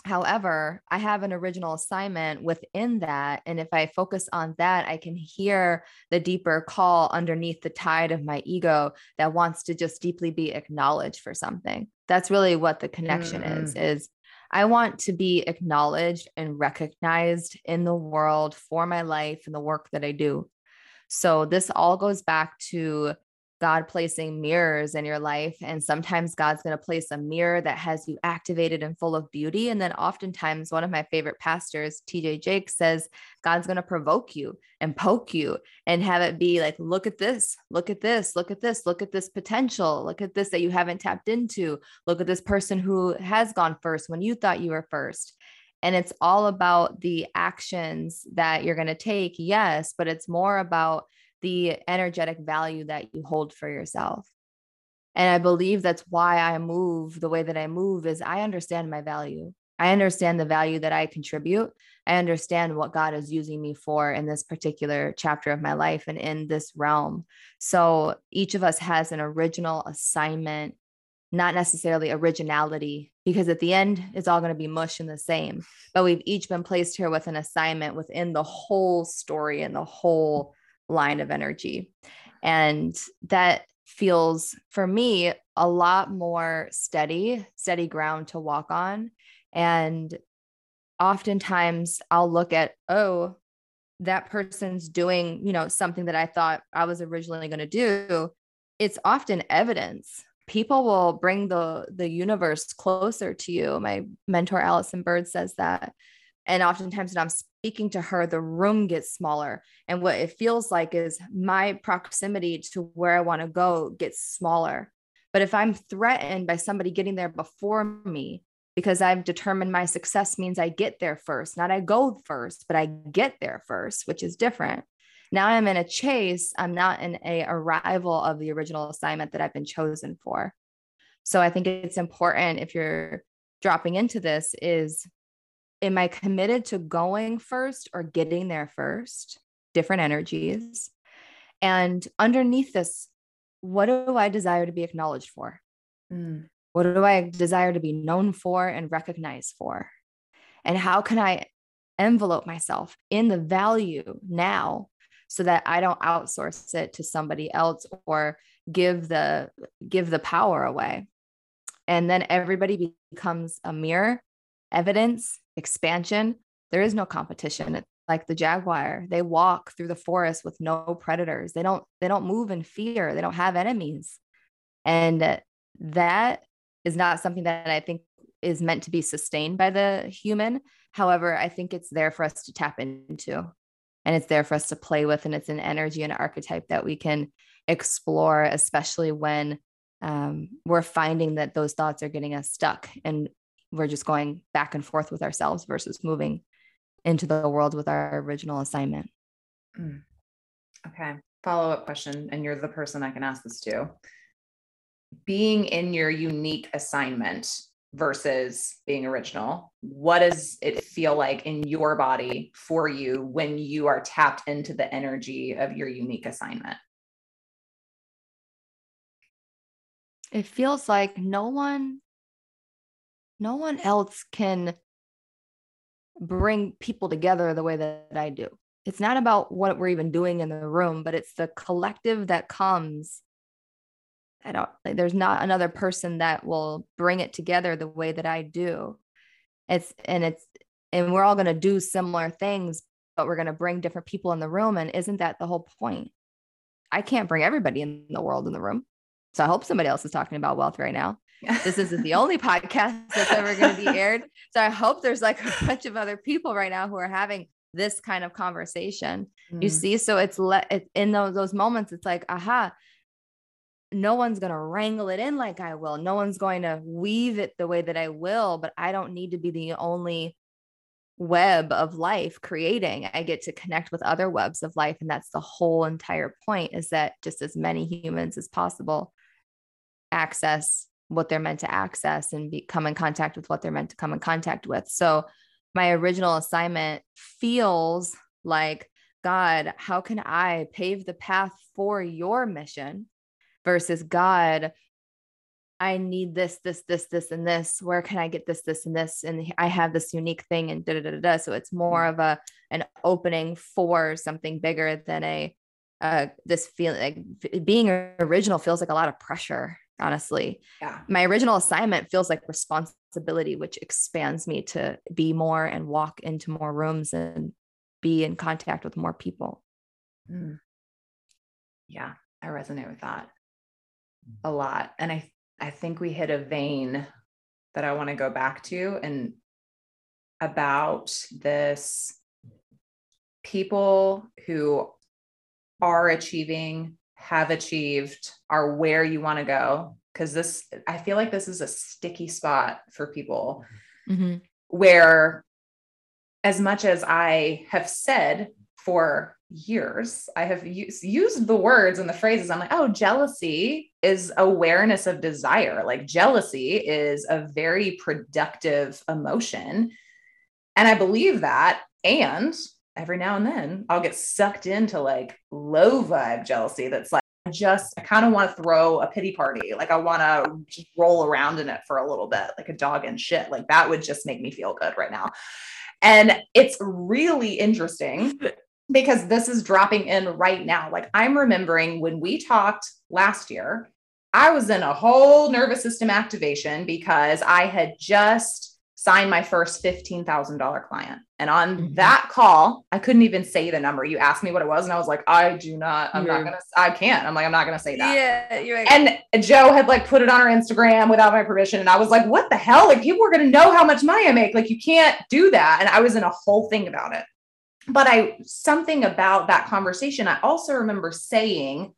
However, I have an original assignment within that. And if I focus on that, I can hear the deeper call underneath the tide of my ego that wants to just deeply be acknowledged for something. That's really what the connection mm-hmm. is, is I want to be acknowledged and recognized in the world for my life and the work that I do. So this all goes back to God placing mirrors in your life. And sometimes God's going to place a mirror that has you activated and full of beauty. And then oftentimes, one of my favorite pastors, TD Jakes, says God's going to provoke you and poke you and have it be like, look at this, look at this, look at this, look at this potential, look at this that you haven't tapped into, look at this person who has gone first when you thought you were first. And it's all about the actions that you're going to take, yes, but it's more about the energetic value that you hold for yourself. And I believe that's why I move the way that I move is I understand my value. I understand the value that I contribute. I understand what God is using me for in this particular chapter of my life and in this realm. So each of us has an original assignment, not necessarily originality, because at the end, it's all going to be mush and the same. But we've each been placed here with an assignment within the whole story and the whole line of energy. And that feels for me a lot more steady, steady ground to walk on. And oftentimes I'll look at, oh, that person's doing, you know, something that I thought I was originally going to do. It's often evidence. People will bring the the universe closer to you. My mentor Allison Bird says that and oftentimes when I'm speaking to her, the room gets smaller. And what it feels like is my proximity to where I want to go gets smaller. But if I'm threatened by somebody getting there before me, because I've determined my success means I get there first, not I go first, but I get there first, which is different. Now I'm in a chase. I'm not in a arrival of the original assignment that I've been chosen for. So I think it's important if you're dropping into this is am I committed to going first or getting there first? Different energies. And underneath this, what do I desire to be acknowledged for? Mm. What do I desire to be known for and recognized for? And how can I envelope myself in the value now so that I don't outsource it to somebody else or give the give the power away? And then everybody becomes a mirror, evidence, expansion, there is no competition. It's like the jaguar. They walk through the forest with no predators. They don't they don't move in fear. They don't have enemies. And that is not something that I think is meant to be sustained by the human. However, I think it's there for us to tap into and it's there for us to play with. And it's an energy and archetype that we can explore, especially when um, we're finding that those thoughts are getting us stuck and we're just going back and forth with ourselves versus moving into the world with our original assignment. Mm. Okay. Follow up question. And you're the person I can ask this to. Being in your unique assignment versus being original, what does it feel like in your body for you when you are tapped into the energy of your unique assignment? It feels like no one no one else can bring people together the way that I do. It's not about what we're even doing in the room, but it's the collective that comes. I don't like there's not another person that will bring it together the way that I do. It's and it's and we're all going to do similar things, but we're going to bring different people in the room and isn't that the whole point? I can't bring everybody in the world in the room. So I hope somebody else is talking about wealth right now this isn't the only podcast that's ever going to be aired. So I hope there's like a bunch of other people right now who are having this kind of conversation. Mm. You see, so it's let it, in those those moments, it's like, aha, no one's going to wrangle it in like I will. No one's going to weave it the way that I will, but I don't need to be the only web of life creating. I get to connect with other webs of life. And that's the whole entire point is that just as many humans as possible access what they're meant to access and be, come in contact with what they're meant to come in contact with. So my original assignment feels like, God, how can I pave the path for your mission? Versus God, I need this, this, this, this, and this. Where can I get this, this, and this? And I have this unique thing, and da da da da. So it's more of a an opening for something bigger than a uh this feeling like being original feels like a lot of pressure honestly yeah my original assignment feels like responsibility which expands me to be more and walk into more rooms and be in contact with more people mm. yeah i resonate with that a lot. And I I think we hit a vein that I want to go back to and about this people who are achieving, have achieved, are where you want to go. Cause this, I feel like this is a sticky spot for people mm-hmm. where, as much as I have said for years, I have used, used the words and the phrases. I'm like, oh, jealousy is awareness of desire. Like jealousy is a very productive emotion. And I believe that. And every now and then I'll get sucked into like low vibe jealousy that's like, I just I kind of want to throw a pity party. Like I want to just roll around in it for a little bit, like a dog and shit. Like that would just make me feel good right now. And it's really interesting because this is dropping in right now. Like I'm remembering when we talked last year, I was in a whole nervous system activation because I had just signed my first $15,000 client. And on mm-hmm. that call, I couldn't even say the number. You asked me what it was, and I was like, I do not, I'm not gonna, I can't. I'm like, I'm not gonna say that. Yeah, you're right. And Joe had like put it on her Instagram without my permission. And I was like, what the hell? Like, people are gonna know how much money I make. Like, you can't do that. And I was in a whole thing about it but I something about that conversation, I also remember saying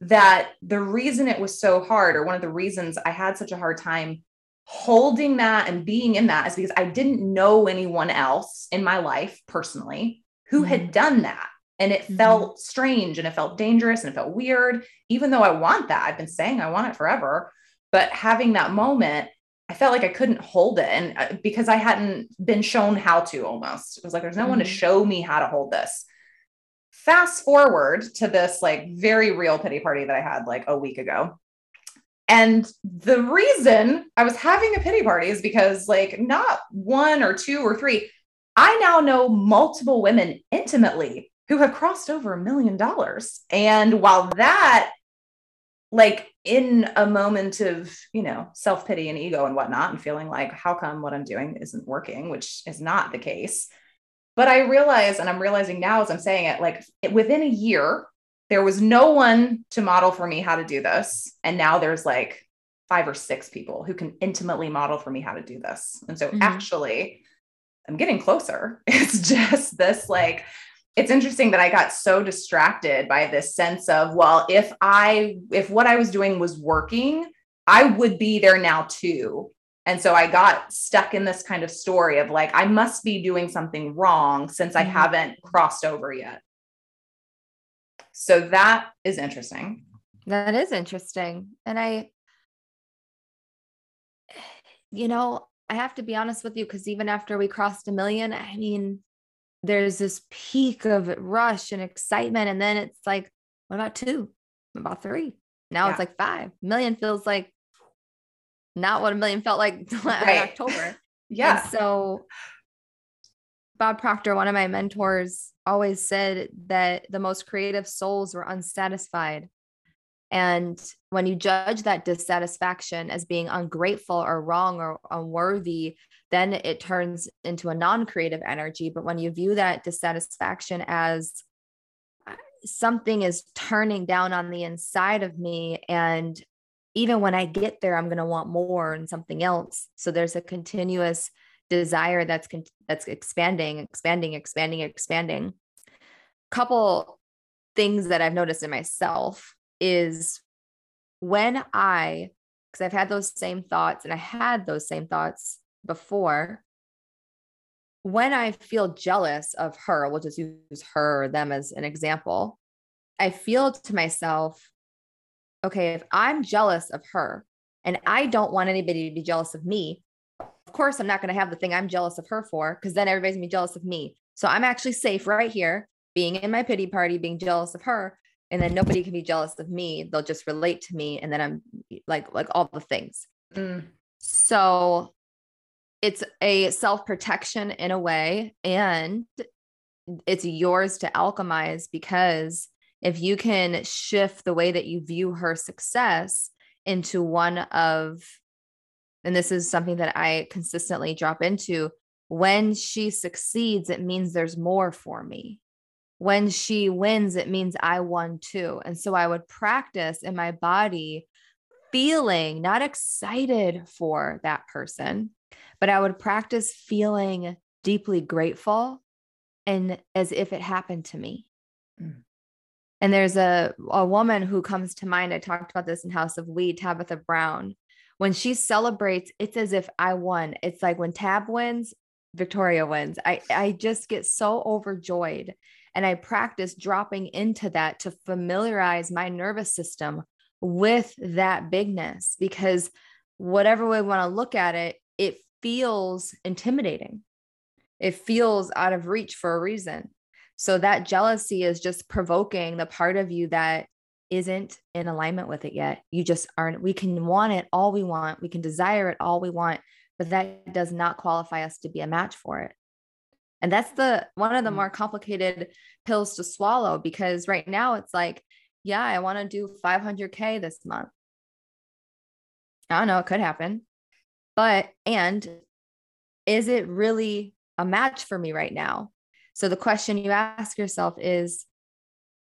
that the reason it was so hard, or one of the reasons I had such a hard time holding that and being in that, is because I didn't know anyone else in my life personally who mm-hmm. had done that. And it mm-hmm. felt strange and it felt dangerous and it felt weird, even though I want that. I've been saying I want it forever. But having that moment I felt like I couldn't hold it. And uh, because I hadn't been shown how to almost, it was like, there's no mm-hmm. one to mm-hmm. show me how to hold this. Fast forward to this like very real pity party that I had like a week ago. And the reason I was having a pity party is because, like, not one or two or three, I now know multiple women intimately who have crossed over a million dollars. And while that like in a moment of you know self-pity and ego and whatnot and feeling like how come what i'm doing isn't working which is not the case. But i realize and i'm realizing now as i'm saying it like within a year there was no one to model for me how to do this. And now there's like five or six people who can intimately model for me how to do this. And so mm-hmm. actually i'm getting closer. It's just this like it's interesting that I got so distracted by this sense of, well, if I, if what I was doing was working, I would be there now too. And so I got stuck in this kind of story of like, I must be doing something wrong since I mm-hmm. haven't crossed over yet. So that is interesting. That is interesting. And I, you know, I have to be honest with you because even after we crossed a million, I mean, there's this peak of rush and excitement. And then it's like, what about two? What about three? Now yeah. it's like five million feels like not what a million felt like right. in October. yeah. And so Bob Proctor, one of my mentors, always said that the most creative souls were unsatisfied. And when you judge that dissatisfaction as being ungrateful or wrong or unworthy, then it turns into a non creative energy. But when you view that dissatisfaction as uh, something is turning down on the inside of me, and even when I get there, I'm going to want more and something else. So there's a continuous desire that's con- that's expanding, expanding, expanding, expanding. Couple things that I've noticed in myself is when I, because I've had those same thoughts and I had those same thoughts before, when I feel jealous of her, we'll just use her or them as an example, I feel to myself, okay, if I'm jealous of her and I don't want anybody to be jealous of me, of course, I'm not going to have the thing I'm jealous of her for because then everybody's going to be jealous of me. So I'm actually safe right here, being in my pity party, being jealous of her. And then nobody can be jealous of me. They'll just relate to me. And then I'm like, like all the things. Mm. So it's a self protection in a way. And it's yours to alchemize because if you can shift the way that you view her success into one of, and this is something that I consistently drop into when she succeeds, it means there's more for me. When she wins, it means I won too. And so I would practice in my body feeling not excited for that person, but I would practice feeling deeply grateful and as if it happened to me. Mm. And there's a, a woman who comes to mind. I talked about this in House of We, Tabitha Brown. When she celebrates, it's as if I won. It's like when Tab wins, Victoria wins. I, I just get so overjoyed. And I practice dropping into that to familiarize my nervous system with that bigness because whatever way we want to look at it, it feels intimidating. It feels out of reach for a reason. So that jealousy is just provoking the part of you that isn't in alignment with it yet. You just aren't, we can want it all we want, we can desire it all we want, but that does not qualify us to be a match for it. And that's the one of the mm. more complicated pills to swallow because right now it's like, yeah, I want to do 500K this month. I don't know, it could happen. But, and is it really a match for me right now? So the question you ask yourself is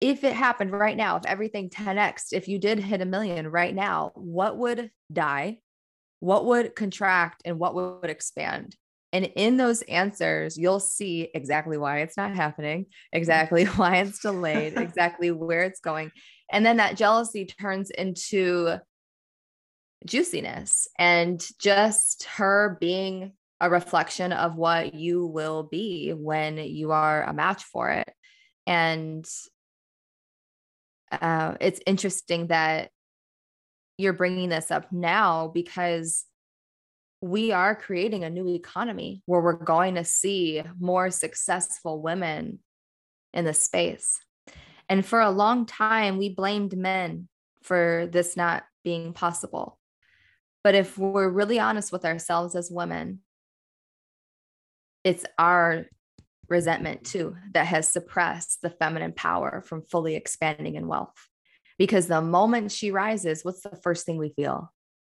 if it happened right now, if everything 10x, if you did hit a million right now, what would die? What would contract and what would expand? And in those answers, you'll see exactly why it's not happening, exactly why it's delayed, exactly where it's going. And then that jealousy turns into juiciness and just her being a reflection of what you will be when you are a match for it. And uh, it's interesting that you're bringing this up now because we are creating a new economy where we're going to see more successful women in the space. And for a long time, we blamed men for this not being possible. But if we're really honest with ourselves as women, it's our resentment too that has suppressed the feminine power from fully expanding in wealth. Because the moment she rises, what's the first thing we feel?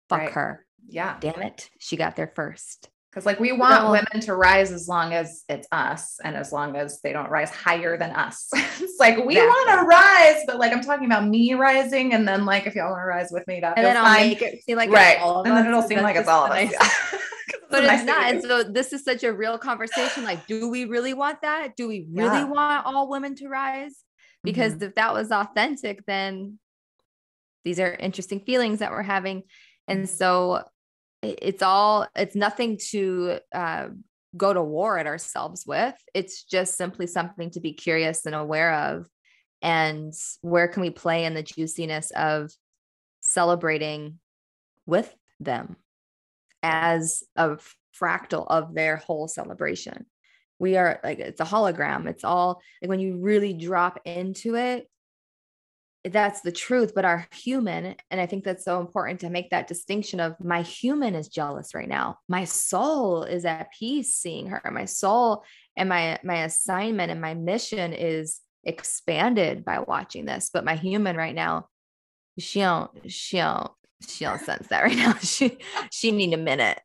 Fuck right. her. Yeah. Damn it. She got there first. Because like we want women to rise as long as it's us and as long as they don't rise higher than us. it's like we want to rise, but like I'm talking about me rising, and then like if y'all want to rise with me, that and then I'll make it seem like right, and then it'll seem like it's all of us. Yeah. but it's not. And so this is such a real conversation. Like, do we really want that? Do we really yeah. want all women to rise? Because mm-hmm. if that was authentic, then these are interesting feelings that we're having. And mm-hmm. so it's all, it's nothing to uh, go to war at ourselves with. It's just simply something to be curious and aware of. And where can we play in the juiciness of celebrating with them? as a fractal of their whole celebration. We are like, it's a hologram. It's all like when you really drop into it, that's the truth. But our human, and I think that's so important to make that distinction of my human is jealous right now. My soul is at peace seeing her. My soul and my my assignment and my mission is expanded by watching this. But my human right now, she don't, she don't, she don't sense that right now. She she need a minute.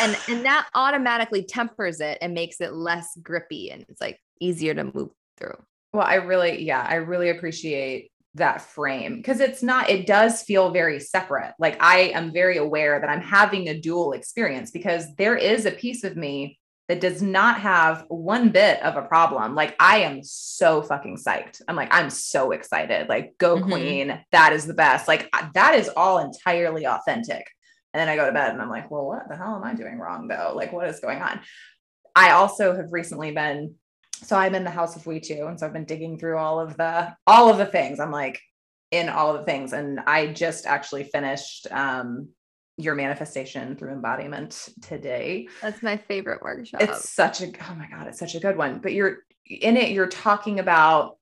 And and that automatically tempers it and makes it less grippy and it's like easier to move through. Well, I really, yeah, I really appreciate that frame because it's not it does feel very separate. Like i am very aware that i'm having a dual experience because there is a piece of me that does not have one bit of a problem. Like i am so fucking psyched. I'm like i'm so excited. Like go mm-hmm. queen. That is the best. Like that is all entirely authentic. And then i go to bed and i'm like well what the hell am i doing wrong though? Like what is going on? I also have recently been so I'm in the house of we too. And so I've been digging through all of the all of the things. I'm like in all of the things. And I just actually finished um your manifestation through embodiment today. That's my favorite workshop. It's such a oh my God, it's such a good one. But you're in it, you're talking about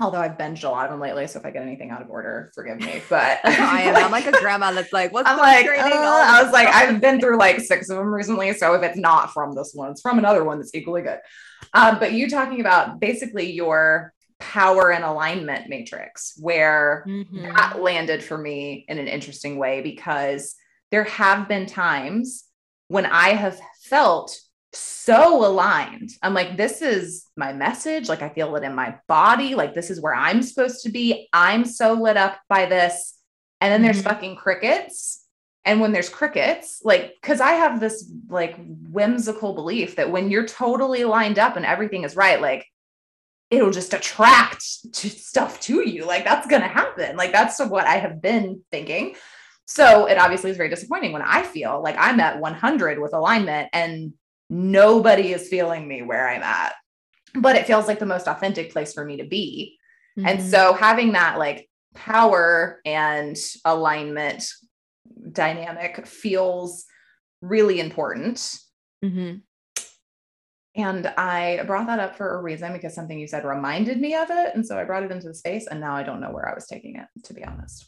Although I've binged a lot of them lately, so if I get anything out of order, forgive me. But I am. I'm like a grandma that's like, "What's I'm like?" Uh, I was like, I've been through like six of them recently, so if it's not from this one, it's from another one that's equally good. Um, but you talking about basically your power and alignment matrix, where mm-hmm. that landed for me in an interesting way because there have been times when I have felt so aligned. I'm like, this is my message. Like, I feel it in my body. Like, this is where I'm supposed to be. I'm so lit up by this. And then there's mm-hmm. fucking crickets. And when there's crickets, like, because I have this like whimsical belief that when you're totally lined up and everything is right, like, it'll just attract to stuff to you. Like, that's going to happen. Like, that's what I have been thinking. So it obviously is very disappointing when I feel like I'm at 100 with alignment and nobody is feeling me where I'm at. But it feels like the most authentic place for me to be. Mm-hmm. And so having that like power and alignment dynamic feels really important. Mm-hmm. And I brought that up for a reason because something you said reminded me of it. And so I brought it into the space and now I don't know where I was taking it, to be honest.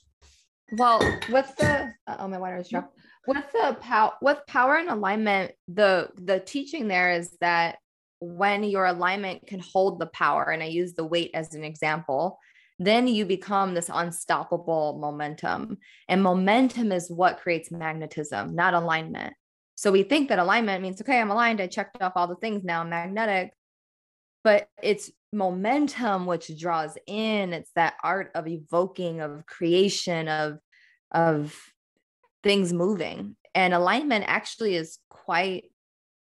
Well, with the oh my water is dropped with the power with power and alignment the the teaching there is that when your alignment can hold the power and i use the weight as an example then you become this unstoppable momentum and momentum is what creates magnetism not alignment so we think that alignment means okay i'm aligned i checked off all the things now i'm magnetic but it's momentum which draws in it's that art of evoking of creation of of things moving. And alignment actually is quite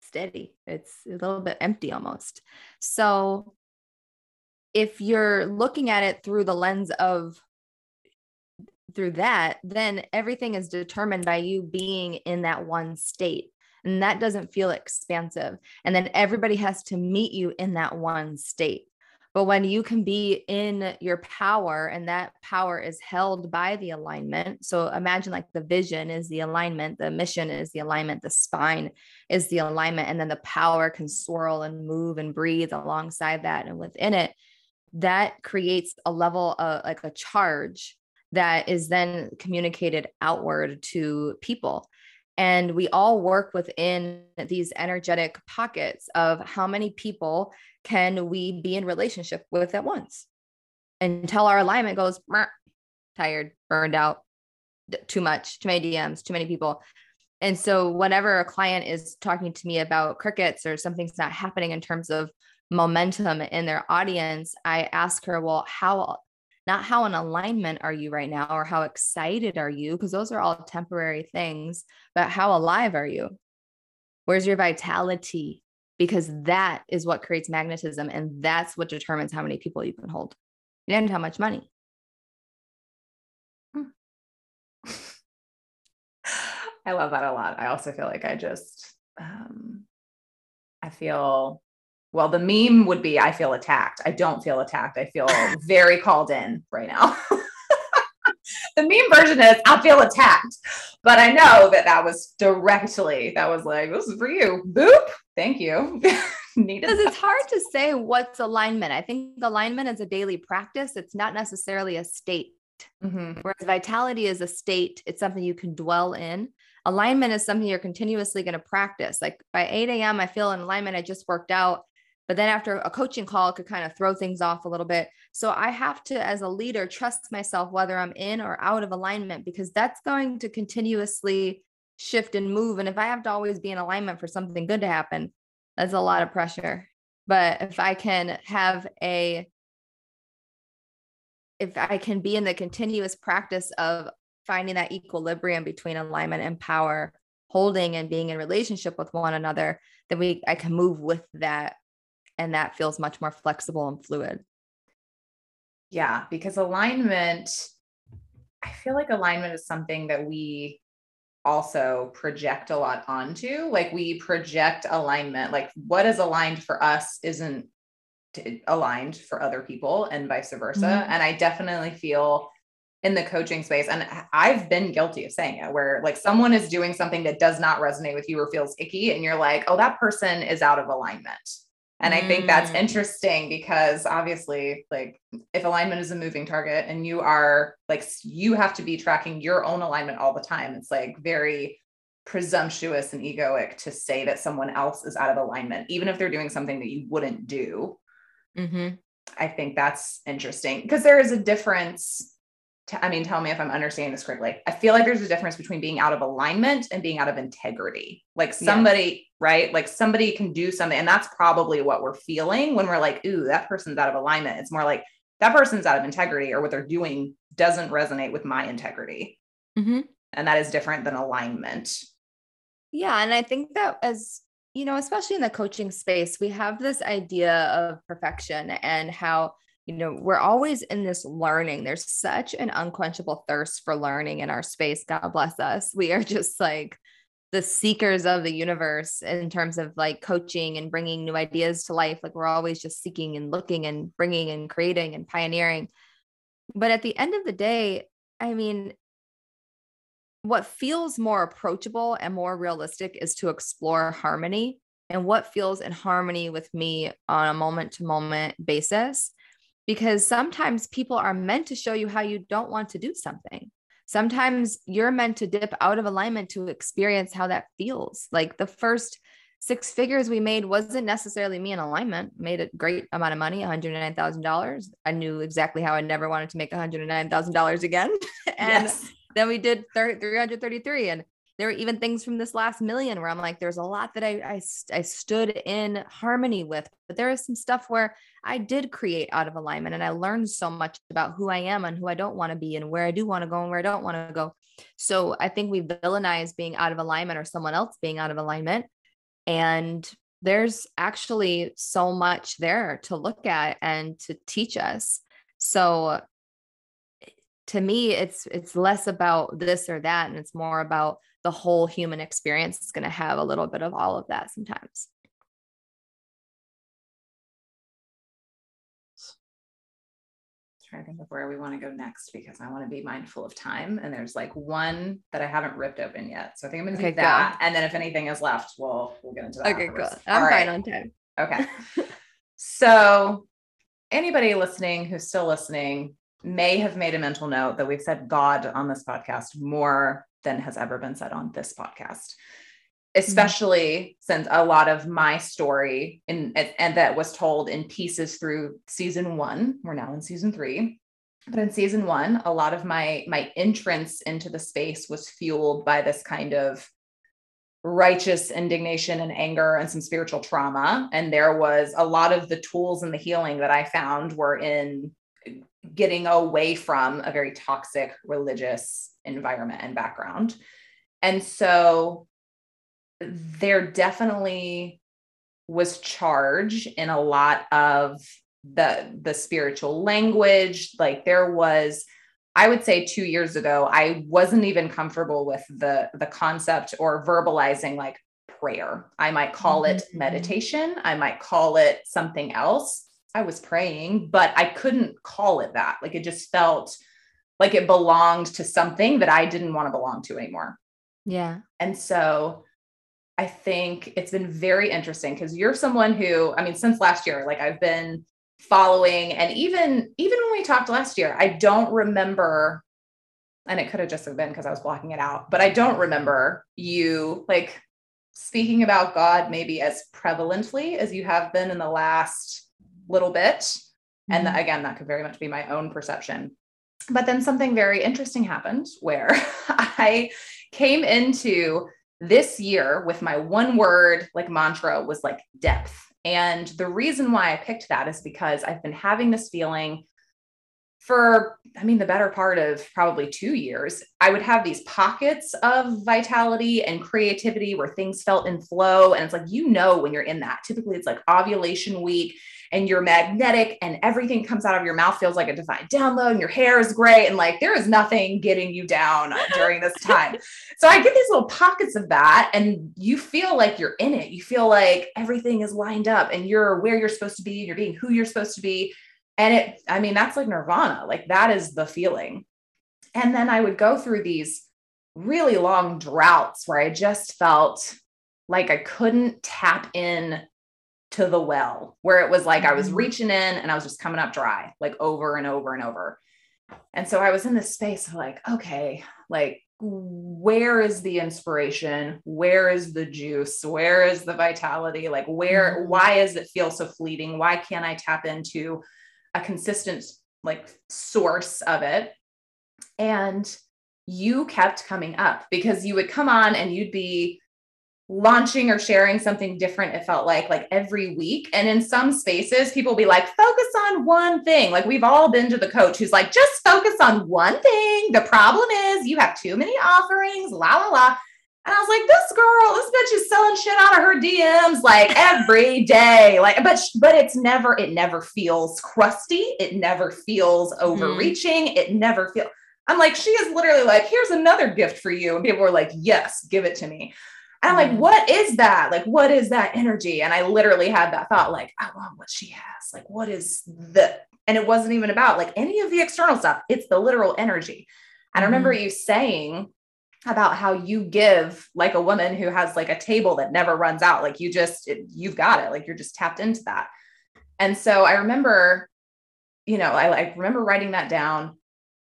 steady. It's a little bit empty almost. So if you're looking at it through the lens of through that, then everything is determined by you being in that one state. And that doesn't feel expansive. And then everybody has to meet you in that one state. But when you can be in your power and that power is held by the alignment. So imagine like the vision is the alignment, the mission is the alignment, the spine is the alignment, and then the power can swirl and move and breathe alongside that. And within it, that creates a level of like a charge that is then communicated outward to people. And we all work within these energetic pockets of how many people can we be in relationship with at once until our alignment goes tired, burned out, too much, too many DMs, too many people. And so, whenever a client is talking to me about crickets or something's not happening in terms of momentum in their audience, I ask her, well, how, not how in alignment are you right now or how excited are you? Because those are all temporary things, but how alive are you? Where's your vitality? because that is what creates magnetism and that's what determines how many people you can hold and how much money. Hmm. I love that a lot. I also feel like I just, um, I feel, well, the meme would be I feel attacked. I don't feel attacked. I feel very called in right now. the meme version is I feel attacked, but I know that that was directly, that was like, this is for you. Boop. Thank you. Because it's hard to say what's alignment. I think alignment is a daily practice. It's not necessarily a state. Mm-hmm. Whereas vitality is a state, it's something you can dwell in. Alignment is something you're continuously going to practice. Like by 8 a.m., I feel in alignment. I just worked out. But then after a coaching call, could kind of throw things off a little bit. So I have to, as a leader, trust myself whether I'm in or out of alignment because that's going to continuously shift and move. And if I have to always be in alignment for something good to happen, that's a lot of pressure. But if I can have a if I can be in the continuous practice of finding that equilibrium between alignment and power, holding and being in relationship with one another, then we I can move with that and that feels much more flexible and fluid. Yeah, because alignment I feel like alignment is something that we also project a lot onto. Like we project alignment, like what is aligned for us isn't aligned for other people and vice versa. Mm-hmm. And I definitely feel in the coaching space, and I've been guilty of saying it, where like someone is doing something that does not resonate with you or feels icky, and you're like, oh, that person is out of alignment. And I think that's mm. interesting because obviously, like, if alignment is a moving target and you are like, you have to be tracking your own alignment all the time, it's like very presumptuous and egoic to say that someone else is out of alignment, even if they're doing something that you wouldn't do. Mm-hmm. I think that's interesting because there is a difference. To, I mean, tell me if I'm understanding this correctly. I feel like there's a difference between being out of alignment and being out of integrity. Like somebody, yes. right? Like somebody can do something, and that's probably what we're feeling when we're like, "Ooh, that person's out of alignment." It's more like that person's out of integrity, or what they're doing doesn't resonate with my integrity, mm-hmm. and that is different than alignment. Yeah, and I think that as you know, especially in the coaching space, we have this idea of perfection and how, you know, we're always in this learning. There's such an unquenchable thirst for learning in our space. God bless us. We are just like the seekers of the universe in terms of like coaching and bringing new ideas to life. Like we're always just seeking and looking and bringing and creating and pioneering. But at the end of the day, I mean, what feels more approachable and more realistic is to explore harmony and what feels in harmony with me on a moment to moment basis. Because sometimes people are meant to show you how you don't want to do something. Sometimes you're meant to dip out of alignment to experience how that feels. Like the first six figures we made wasn't necessarily me in alignment. Made a great amount of money, $109,000. I knew exactly how I never wanted to make $109,000 again. and yes then we did 30, 333 and there were even things from this last million where I'm like, there's a lot that I, I, I stood in harmony with, but there is some stuff where I did create out of alignment and I learned so much about who I am and who I don't want to be and where I do want to go and where I don't want to go. So I think we villainize being out of alignment or someone else being out of alignment. And there's actually so much there to look at and to teach us. So eh, to me it's it's less about this or that and it's more about the whole human experience is going to have a little bit of all of that sometimes trying to think of where we want to go next because I want to be mindful of time. And there's like one that I haven't ripped open yet. So I think I'm gonna take okay, that. Go. And then if anything is left, we'll we'll get into that. Okay, cool. I'm All fine right. on time. Okay. so anybody listening who's still listening, may have made a mental note that we've said God on this podcast more than has ever been said on this podcast. Especially mm-hmm. since a lot of my story in, and, and that was told in pieces through season one. We're now in season three. But in season one a lot of my my entrance into the space was fueled by this kind of righteous indignation and anger and some spiritual trauma. And there was a lot of the tools and the healing that i found were in getting away from a very toxic religious environment and background. And so there definitely was charge in a lot of the the spiritual language like there was i would say 2 years ago i wasn't even comfortable with the the concept or verbalizing like prayer i might call it mm-hmm. meditation i might call it something else I was praying, but I couldn't call it that. Like it just felt like it belonged to something that I didn't want to belong to anymore. Yeah. And so I think it's been very interesting because you're someone who, I mean, since last year, like I've been following and even even when we talked last year, I don't remember and it could have just have been because I was blocking it out, but I don't remember you like speaking about God maybe as prevalently as you have been in the last little bit. Mm-hmm. And the, again, that could very much be my own perception. But then something very interesting happened where I came into this year with my one word like mantra was like depth. And the reason why I picked that is because I've been having this feeling for, I mean, the better part of probably two years, I would have these pockets of vitality and creativity where things felt in flow. And it's like, you know, when you're in that, typically it's like ovulation week and you're magnetic and everything comes out of your mouth feels like a divine download and your hair is great. And like, there is nothing getting you down during this time. so I get these little pockets of that and you feel like you're in it. You feel like everything is lined up and you're where you're supposed to be. And you're being who you're supposed to be and it, I mean, that's like nirvana. Like that is the feeling. And then I would go through these really long droughts where I just felt like I couldn't tap in to the well, where it was like I was mm-hmm. reaching in and I was just coming up dry, like over and over and over. And so I was in this space of like, okay, like where is the inspiration? Where is the juice? Where is the vitality? Like, where, mm-hmm. why does it feel so fleeting? Why can't I tap into a consistent like source of it and you kept coming up because you would come on and you'd be launching or sharing something different it felt like like every week and in some spaces people be like focus on one thing like we've all been to the coach who's like just focus on one thing the problem is you have too many offerings la la la and I was like, this girl, this bitch is selling shit out of her DMs like every day. Like, but but it's never, it never feels crusty. It never feels mm-hmm. overreaching. Mm. It never feels. I'm like, she is literally like, here's another gift for you. And people were like, yes, give it to me. And I'm like, mm-hmm. what is that? Like, what is that energy? And I literally had that thought, like, I want what she has. Like, what is the, and it wasn't even about like any of the external stuff. It's the literal energy. And I remember mm-hmm. you saying about how you give like a woman who has like a table that never runs out. Like you just, it, you've got it. Like you're just tapped into that. And so I remember, you know, I like remember writing that down.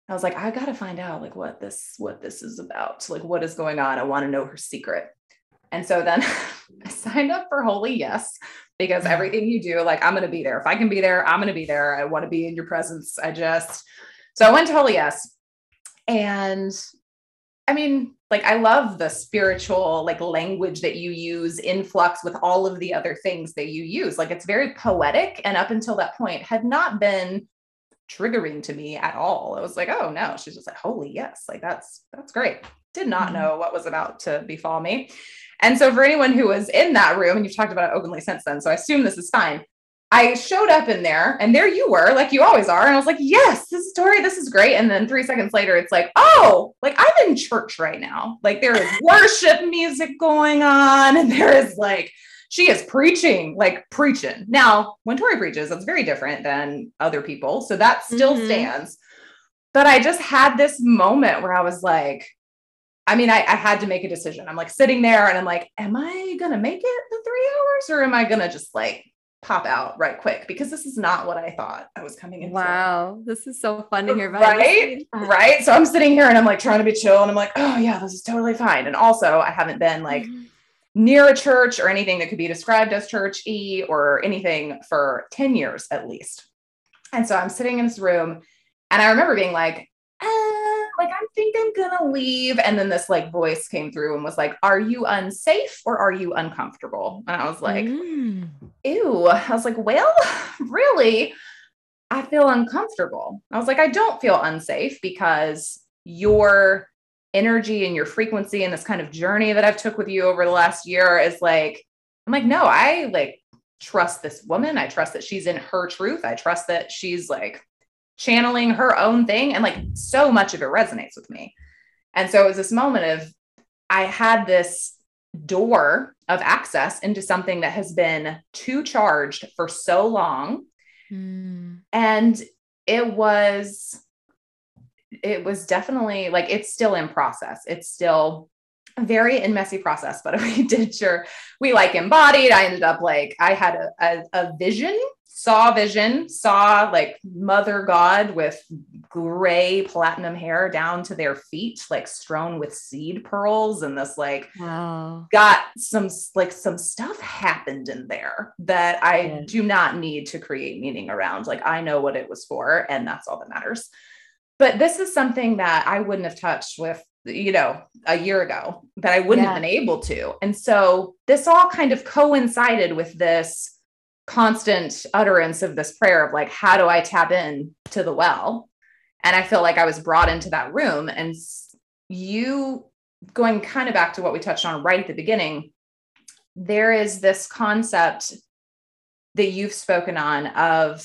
I was like, I got to find out like what this, what this is about. Like what is going on? I want to know her secret. And so then I signed up for Holy Yes because mm. everything you do, like I'm going to be there. If I can be there, I'm going to be there. I want to be in your presence. I just, so I went to Holy Yes and I mean, like I love the spiritual like language that you use in flux with all of the other things that you use. Like it's very poetic and up until that point had not been triggering to me at all. I was like, oh no, she's just like, holy yes, like that's that's great. Did not mm-hmm. know what was about to befall me. And so for anyone who was in that room, and you've talked about it openly since then, so I assume this is fine. I showed up in there and there you were, like you always are. And I was like, yes, this is Tori, this is great. And then three seconds later, it's like, oh, like I'm in church right now. Like there is worship music going on. And there is like, she is preaching, like preaching. Now, when Tori preaches, that's very different than other people. So that still mm-hmm. stands. But I just had this moment where I was like, I mean, I, I, had to make a decision. I'm like sitting there and I'm like, am I going to make it the three hours or am I going to just like pop out right quick because this is not what I thought I was coming into. Wow, this is so fun to hear. Right, right. So I'm sitting here and I'm like trying to be chill, and I'm like, oh yeah, this is totally fine. And also, I haven't been like mm-hmm. near a church or anything that could be described as church e or anything for ten years at least. And so I'm sitting in this room, and I remember being like, like, I think I'm gonna leave. And then this like voice came through and was like, Are you unsafe or are you uncomfortable? And I was like, mm. Ew. I was like, Well, really, I feel uncomfortable. I was like, I don't feel unsafe because your energy and your frequency and this kind of journey that I've took with you over the last year is like, I'm like, no, I like trust this woman. I trust that she's in her truth. I trust that she's like channeling her own thing. And like so much of it resonates with me. And so it was this moment of I had this door of access into something that has been too charged for so long. Mm. And it was it was definitely like it's still in process. It's still very and messy process, but we did sure we like embodied. I ended up like I had a, a, a vision saw vision, saw like mother God with gray platinum hair down to their feet, like strewn with seed pearls. And this like wow. got some like some stuff happened in there that I yeah. do not need to create meaning around. Like I know what it was for, and that's all that matters. But this is something that I wouldn't have touched with you know, a year ago that I wouldn't yeah. have been able to. And so this all kind of coincided with this constant utterance of this prayer of like, how do I tap in to the well? And I feel like I was brought into that room and you going kind of back to what we touched on right at the beginning, there is this concept that you've spoken on of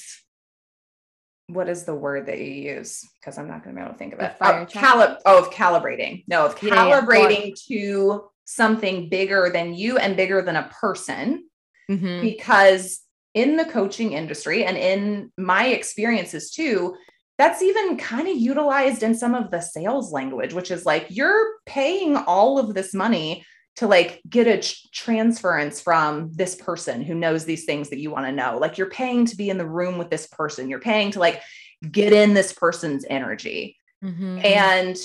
what is the word that you use? Because I'm not going to be able to think of it. Oh, cali- oh, of calibrating. No, of calibrating yeah, yeah. to something bigger than you and bigger than a person. Mm-hmm. Because in the coaching industry and in my experiences too, that's even kind of utilized in some of the sales language, which is like you're paying all of this money to like get a transference from this person who knows these things that you want to know. Like you're paying to be in the room with this person. You're paying to like get in this person's energy. Mm-hmm. And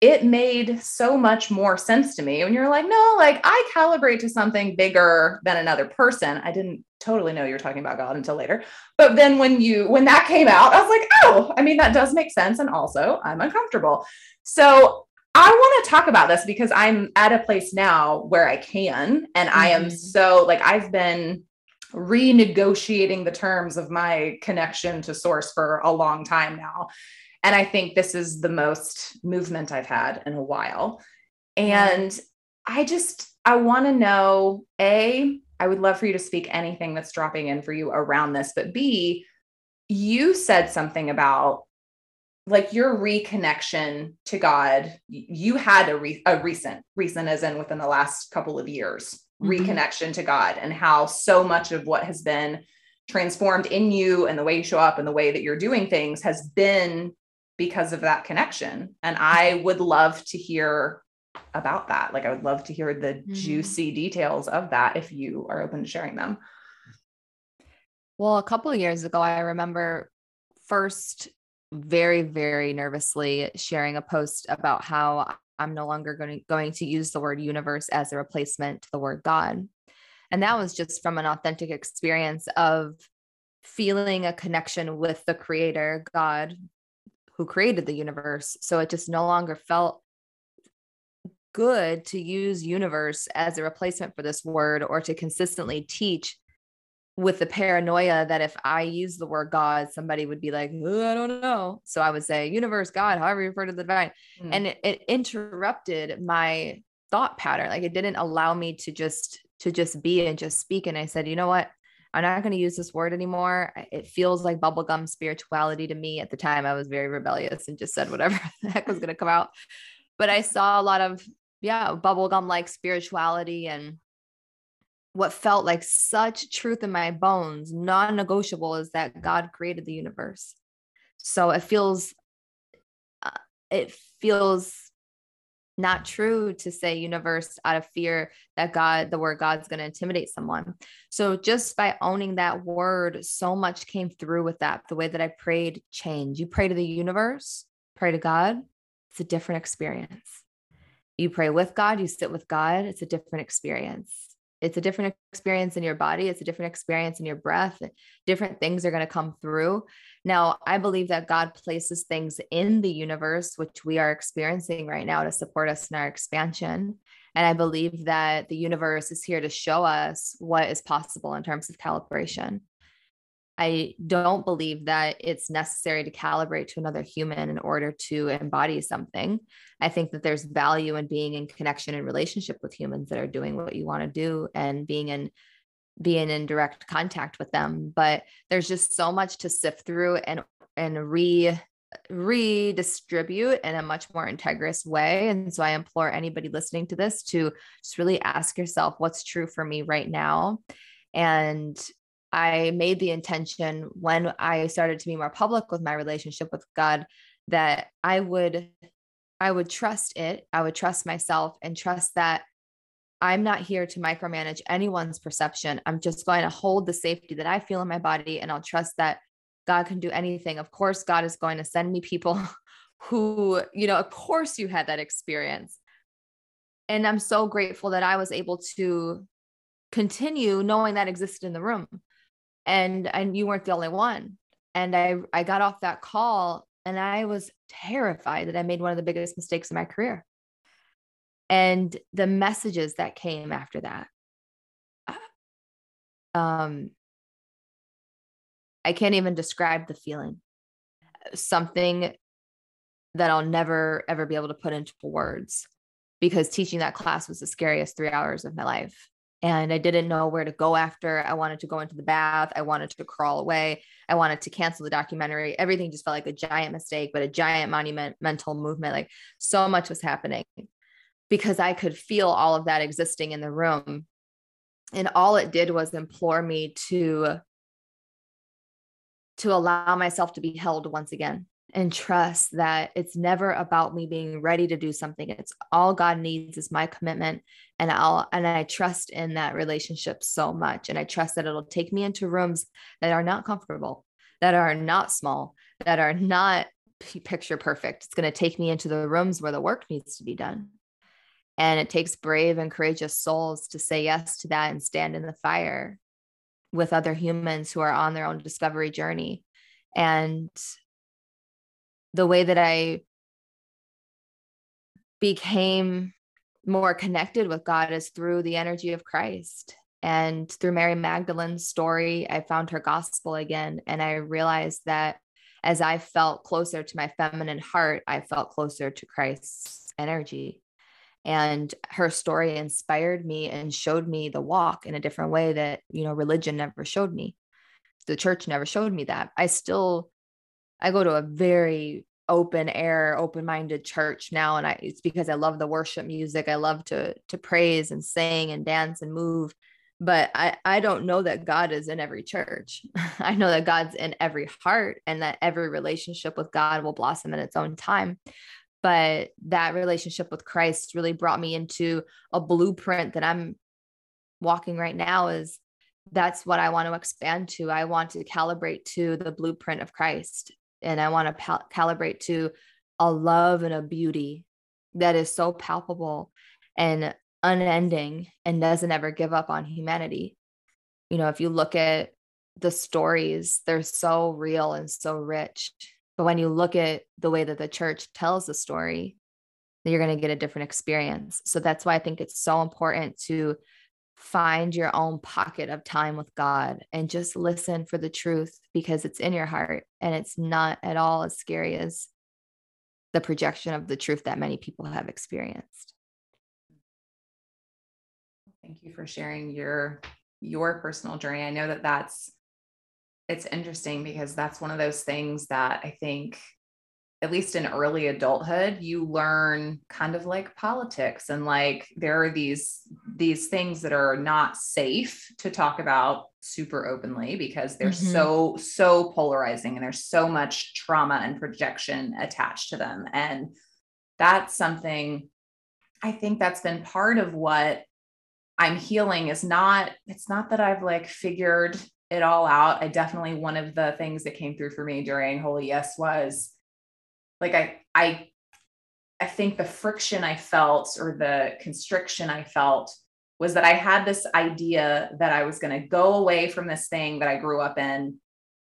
it made so much more sense to me when you're like, no, like I calibrate to something bigger than another person. I didn't totally know you're talking about God until later. But then when you when that came out, I was like, oh, I mean, that does make sense. And also I'm uncomfortable. So I want to talk about this because I'm at a place now where I can. And mm-hmm. I am mm-hmm. so like, I've been renegotiating the terms of my connection to source for a long time now. And I think this is the most movement I've had in a while. And I just, I want to know A, I would love for you to speak anything that's dropping in for you around this, but B, you said something about like your reconnection to God, you had a, re- a recent, recent as in within the last couple of years, mm-hmm. reconnection to God, and how so much of what has been transformed in you and the way you show up and the way that you're doing things has been because of that connection. And I would love to hear about that. Like, I would love to hear the mm-hmm. juicy details of that if you are open to sharing them. Well, a couple of years ago, I remember first very, very nervously sharing a post about how I'm no longer going to, going to use the word universe as a replacement to the word God. And that was just from an authentic experience of feeling a connection with the creator, God, who created the universe. So it just no longer felt good to use universe as a replacement for this word or to consistently teach with the paranoia that if I use the word God, somebody would be like, I don't know. So I would say universe, God, however you refer to the divine. Mm. And it, it interrupted my thought pattern. Like it didn't allow me to just to just be and just speak. And I said, you know what? I'm not going to use this word anymore. It feels like bubblegum spirituality to me. At the time, I was very rebellious and just said whatever the heck was going to come out. But I saw a lot of, yeah, bubblegum like spirituality and what felt like such truth in my bones, non negotiable, is that God created the universe. So it feels, uh, it feels not true to say universe out of fear that God, the word God's going to intimidate someone. So just by owning that word, so much came through with that. The way that I prayed changed. You pray to the universe, pray to God, it's a different experience. You pray with God, you sit with God, it's a different experience it's a different experience in your body it's a different experience in your breath different things are going to come through. Now i believe that god places things in the universe which we are experiencing right now to support us in our expansion. And i believe that the universe is here to show us what is possible in terms of calibration I don't believe that it's necessary to calibrate to another human in order to embody something. I think that there's value in being in connection and relationship with humans that are doing what you want to do and being in being in direct contact with them. But there's just so much to sift through and and re redistribute in a much more integrous way. And so I implore anybody listening to this to just really ask yourself what's true for me right now and I made the intention when I started to be more public with my relationship with God that I would I would trust it. I would trust myself and trust that I'm not here to micromanage anyone's perception. I'm just going to hold the safety that I feel in my body and I'll trust that God can do anything. Of course, God is going to send me people who, you know, of course you had that experience. And I'm so grateful that I was able to continue knowing that existed in the room and and you weren't the only one. And i i got off that call and i was terrified that i made one of the biggest mistakes in my career. And the messages that came after that uh, um i can't even describe the feeling. Something that I'll never ever be able to put into words because teaching that class was the scariest three hours of my life. And I didn't know where to go after. I wanted to go into the bath. I wanted to crawl away. I wanted to cancel the documentary. Everything just felt like a giant mistake, but a giant monumental movement. Like so much was happening because I could feel all of that existing in the room. And all it did was implore me to to allow myself to be held once again and trust that it's never about me being ready to do something. It's all god needs is my commitment and i'll and i trust in that relationship so much and i trust that it'll take me into rooms that are not comfortable that are not small that are not picture perfect. It's going to take me into the rooms where the work needs to be done. And it takes brave and courageous souls to say yes to that and stand in the fire with other humans who are on their own discovery journey. And the way that I became more connected with God is through the energy of Christ. And through Mary Magdalene's story, I found her gospel again. And I realized that as I felt closer to my feminine heart, I felt closer to Christ's energy. And her story inspired me and showed me the walk in a different way that, you know, religion never showed me. The church never showed me that. I still I go to a very open air, open minded church now, and I it's because I love the worship music. I love to to praise and sing and dance and move. But I, I don't know that God is in every church. I know that God's in every heart and that every relationship with God will blossom in its own time. But that relationship with Christ really brought me into a blueprint that I'm walking right now is that's what I want to expand to. I want to calibrate to the blueprint of Christ and I want to pal- calibrate to a love and a beauty that is so palpable and unending and doesn't ever give up on humanity. You know, if you look at the stories, they're so real and so rich. But when you look at the way that the church tells the story, you're going to get a different experience. So that's why I think it's so important to find your own pocket of time with God and just listen for the truth because it's in your heart and it's not at all as scary as the projection of the truth that many people have experienced. Thank you for sharing your your personal journey. I know that that's it's interesting because that's one of those things that I think at least in early adulthood you learn kind of like politics and like there are these these things that are not safe to talk about super openly because they're mm-hmm. so so polarizing and there's so much trauma and projection attached to them and that's something i think that's been part of what i'm healing is not it's not that i've like figured it all out i definitely one of the things that came through for me during holy yes was like I I I think the friction I felt or the constriction I felt was that I had this idea that I was going to go away from this thing that I grew up in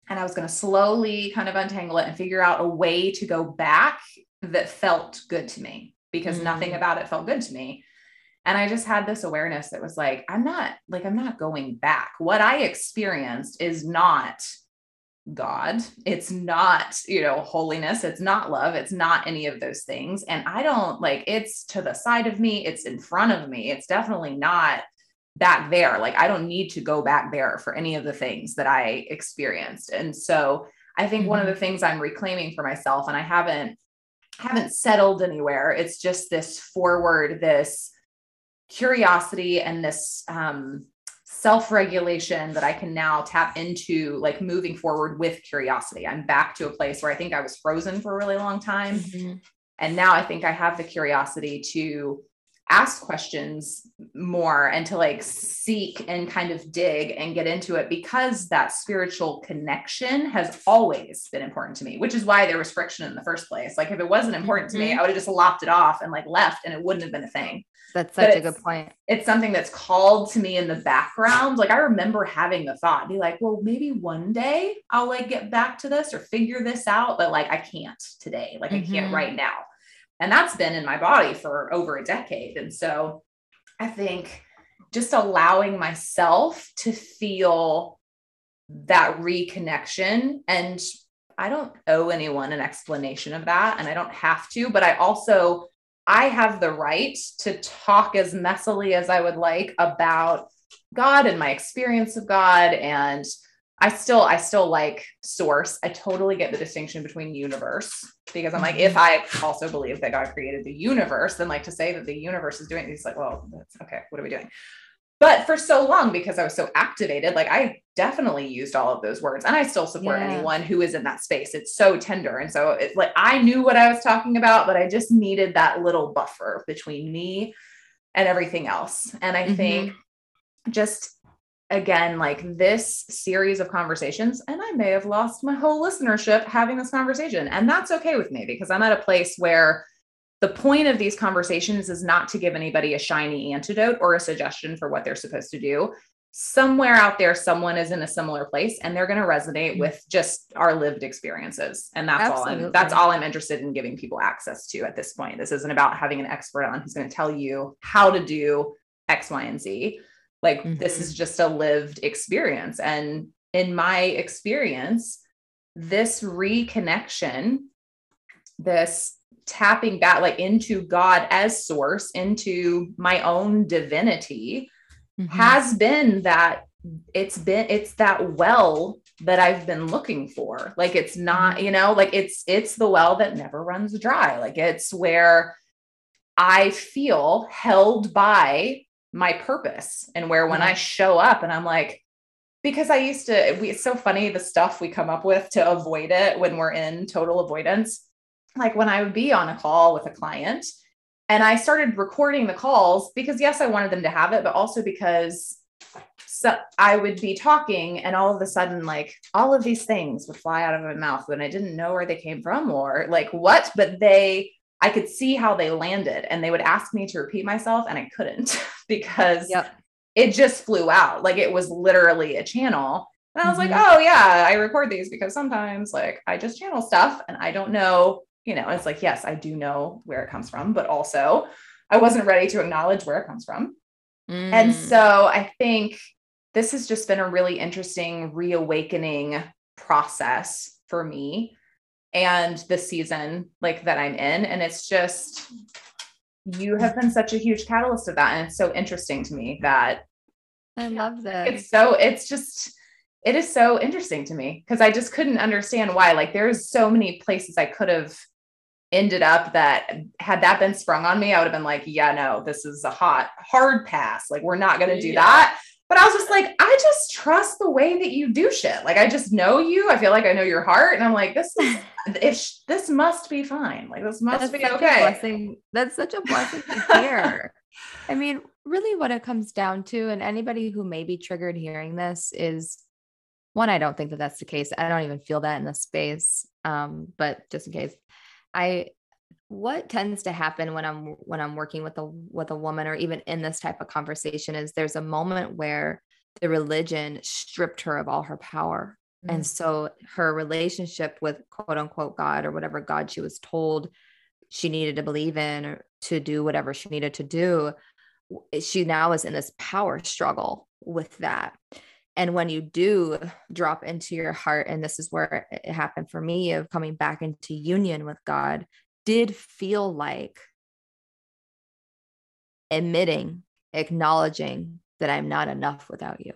and I was going to slowly kind of untangle it and figure out a way to go back that felt good to me because mm-hmm. nothing about it felt good to me. And I just had this awareness that was like, I'm not like, I'm not going back. What I experienced is not God. It's not, you know, holiness. It's not love. It's not any of those things. And I don't like it's to the side of me. It's in front of me. It's definitely not back there. Like I don't need to go back there for any of the things that I experienced. And so I think mm-hmm. one of mm-hmm. the things I'm reclaiming for myself, and I haven't haven't settled anywhere. It's just this forward, this curiosity and this um self regulation that I can now tap into, like moving forward with curiosity. I'm back to a place where I think I was frozen for a really long time. Mm-hmm. And now I think I have the curiosity to ask questions more and to like seek and kind of dig and get into it because that spiritual connection has always been important to me, which is why there was friction in the first place. Like if it wasn't important mm-hmm. to me, mm-hmm. I would have just lopped it off and like left and it wouldn't have been a thing. That's such a good point. It's something that's called to me in the background. Like I remember having the thought, be like, well, maybe one day I'll like get back to this or figure this out, but like I can't today. Like mm-hmm. I can't mm-hmm. right now. And that's been in my body for over a decade. And so I think just allowing myself to feel that reconnection and I don't owe anyone an explanation of that and I don't have to, but I also I have the right to talk as messily as I would like about God and my experience of God and I still I still like source. I totally get the distinction between universe because I'm like if mm-hmm. I also believe that God created the universe then like to say that the universe is doing these like well that's okay what are we doing? But for so long because I was so activated like I definitely used all of those words and I still support yeah. anyone who is in that space. It's so tender and so it's like I knew what I was talking about but I just needed that little buffer between me and everything else. And I mm-hmm. think just again, like this series of conversations, and I may have lost my whole listenership having this conversation. And that's okay with me because I'm at a place where the point of these conversations is not to give anybody a shiny antidote or a suggestion for what they're supposed to do. Somewhere out there, someone is in a similar place and they're going to resonate with just our lived experiences. And that's Absolutely. all I'm that's all I'm interested in giving people access to at this point. This isn't about having an expert on who's going to tell you how to do X, Y, and Z like mm-hmm. this is just a lived experience. And in my experience, this reconnection, this tapping back like into God as source, into my own divinity mm-hmm. has been that it's been it's that well that I've been looking for. Like it's not, mm-hmm. you know, like it's it's the well that never runs dry. Like it's where I feel held by my purpose and where when I mm-hmm. show up and I'm like, because I used to, we, it's so funny the stuff we come up with to avoid it when we're in total avoidance. Like when I would be on a call with a client and I started recording the calls because, yes, I wanted them to have it, but also because so I would be talking and all of a sudden, like all of these things would fly out of my mouth when I didn't know where they came from or like what, but they I could see how they landed and they would ask me to repeat myself and I couldn't because yep. it just flew out. Like it was literally a channel. And I was mm-hmm. like, oh yeah, I record these because sometimes like I just channel stuff and I don't know, you know, it's like, yes, I do know where it comes from, but also I wasn't ready to acknowledge where it comes from. Mm. And so I think this has just been a really interesting reawakening process for me and the season like that I'm in. And it's just, you have been such a huge catalyst of that. And it's so interesting to me that I love that. It's so, it's just, it is so interesting to me because I just couldn't understand why. Like, there's so many places I could have ended up that had that been sprung on me, I would have been like, yeah, no, this is a hot, hard pass. Like, we're not going to do yeah. that. But I was just like, I just trust the way that you do shit. Like, I just know you. I feel like I know your heart. And I'm like, this is if this must be fine. Like this must That's be okay. blessing. That's such a blessing to hear. I mean, really what it comes down to, and anybody who may be triggered hearing this is one, I don't think that that's the case. I don't even feel that in the space. Um, but just in case, I what tends to happen when I'm when I'm working with a with a woman or even in this type of conversation is there's a moment where the religion stripped her of all her power and mm. so her relationship with quote unquote God or whatever God she was told she needed to believe in or to do whatever she needed to do, she now is in this power struggle with that. And when you do drop into your heart, and this is where it happened for me of coming back into union with God, did feel like admitting, acknowledging that I'm not enough without you.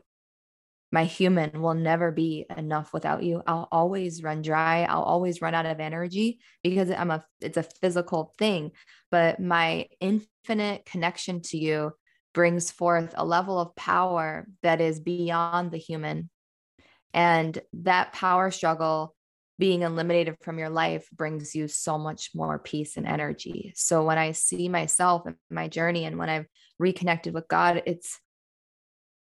My human will never be enough without you. I'll always run dry. I'll always run out of energy because i'm a it's a physical thing. But my infinite connection to you brings forth a level of power that is beyond the human. And that power struggle being eliminated from your life brings you so much more peace and energy so when i see myself and my journey and when i've reconnected with god it's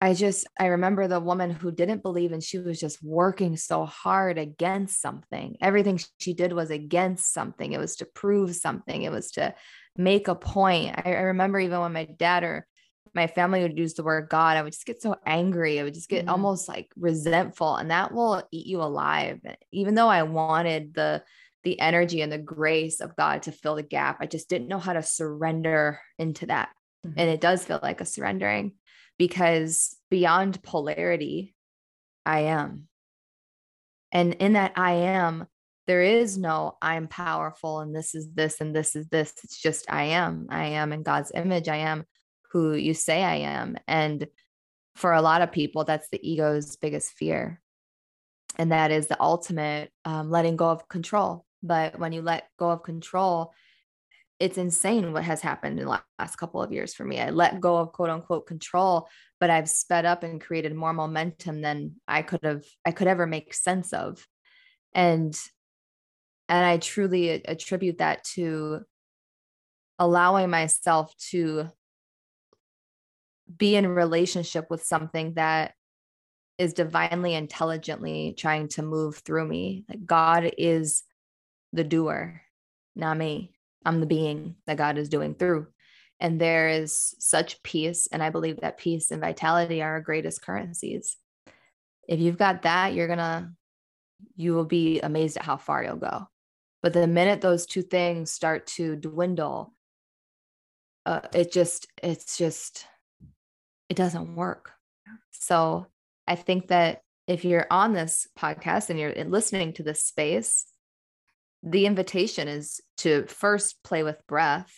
I just, I remember the woman who didn't believe and she was just working so hard against something. Everything she did was against something. It was to prove something, it was to make a point. I, I remember even when my dad or my family would use the word God, I would just get so angry. I would just get mm-hmm. almost like resentful, and that will eat you alive. Even though I wanted the the energy and the grace of God to fill the gap, I just didn't know how to surrender into that. Mm-hmm. And it does feel like a surrendering because beyond polarity, I am. And in that I am, there is no I'm powerful and this is this and this is this. It's just I am. I am in God's image. I am who you say I am. And for a lot of people, that's the ego's biggest fear. And that is the ultimate um, letting go of control. But when you let go of control, it's insane what has happened in the last couple of years for me. I let go of quote unquote control, but I've sped up and created more momentum than I could have, I could ever make sense of. And and I truly attribute that to allowing myself to be in relationship with something that is divinely intelligently trying to move through me. Like God is the doer, not me. I'm the being that God is doing through. And there is such peace. And I believe that peace and vitality are our greatest currencies. If you've got that, you're going to, you will be amazed at how far you'll go. But the minute those two things start to dwindle, uh, it just, it's just, it doesn't work. So I think that if you're on this podcast and you're listening to this space, the invitation is to first play with breath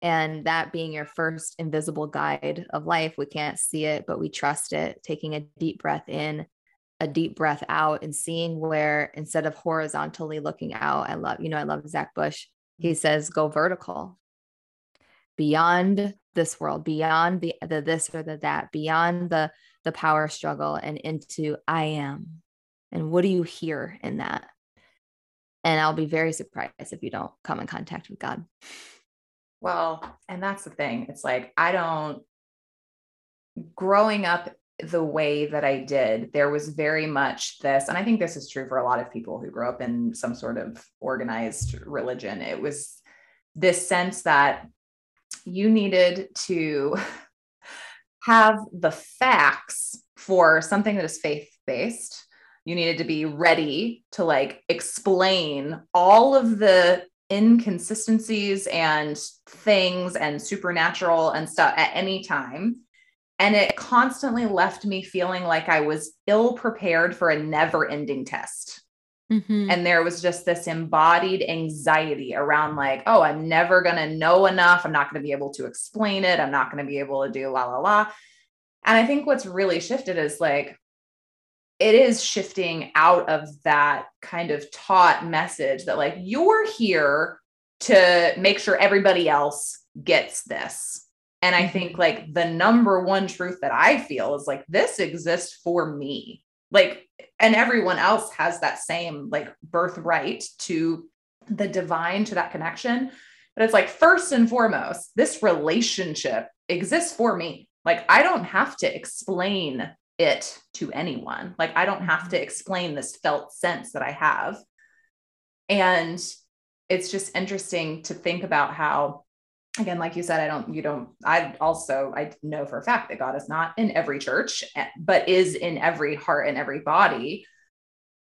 and that being your first invisible guide of life. We can't see it, but we trust it. Taking a deep breath in, a deep breath out, and seeing where instead of horizontally looking out, I love, you know, I love Zach Bush. He mm-hmm. says, go vertical beyond this world, beyond the, the this or the that, beyond the the power struggle and into I am. And what do you hear in that? And I'll be very surprised if you don't come in contact with God. Well, and that's the thing. It's like, I don't, growing up the way that I did, there was very much this, and I think this is true for a lot of people who grow up in some sort of organized religion. It was this sense that you needed to have the facts for something that is faith based. You needed to be ready to like explain all of the inconsistencies and things and supernatural and stuff at any time. And it constantly left me feeling like I was ill prepared for a never ending test. Mm-hmm. And there was just this embodied anxiety around, like, oh, I'm never going to know enough. I'm not going to be able to explain it. I'm not going to be able to do la, la, la. And I think what's really shifted is like, it is shifting out of that kind of taught message that, like, you're here to make sure everybody else gets this. And I think, mm-hmm. like, the number one truth that I feel is like, this exists for me like and everyone else has that same like birthright to the divine to that connection. But it's like first and foremost this relationship exists for me. Like i don't have to explain it to anyone. Like i don't have to mm-hmm. explain this felt sense that i have. And it's just interesting to think about how again like you said i don't you don't i also i know for a fact that god is not in every church eh, but is in every heart and every body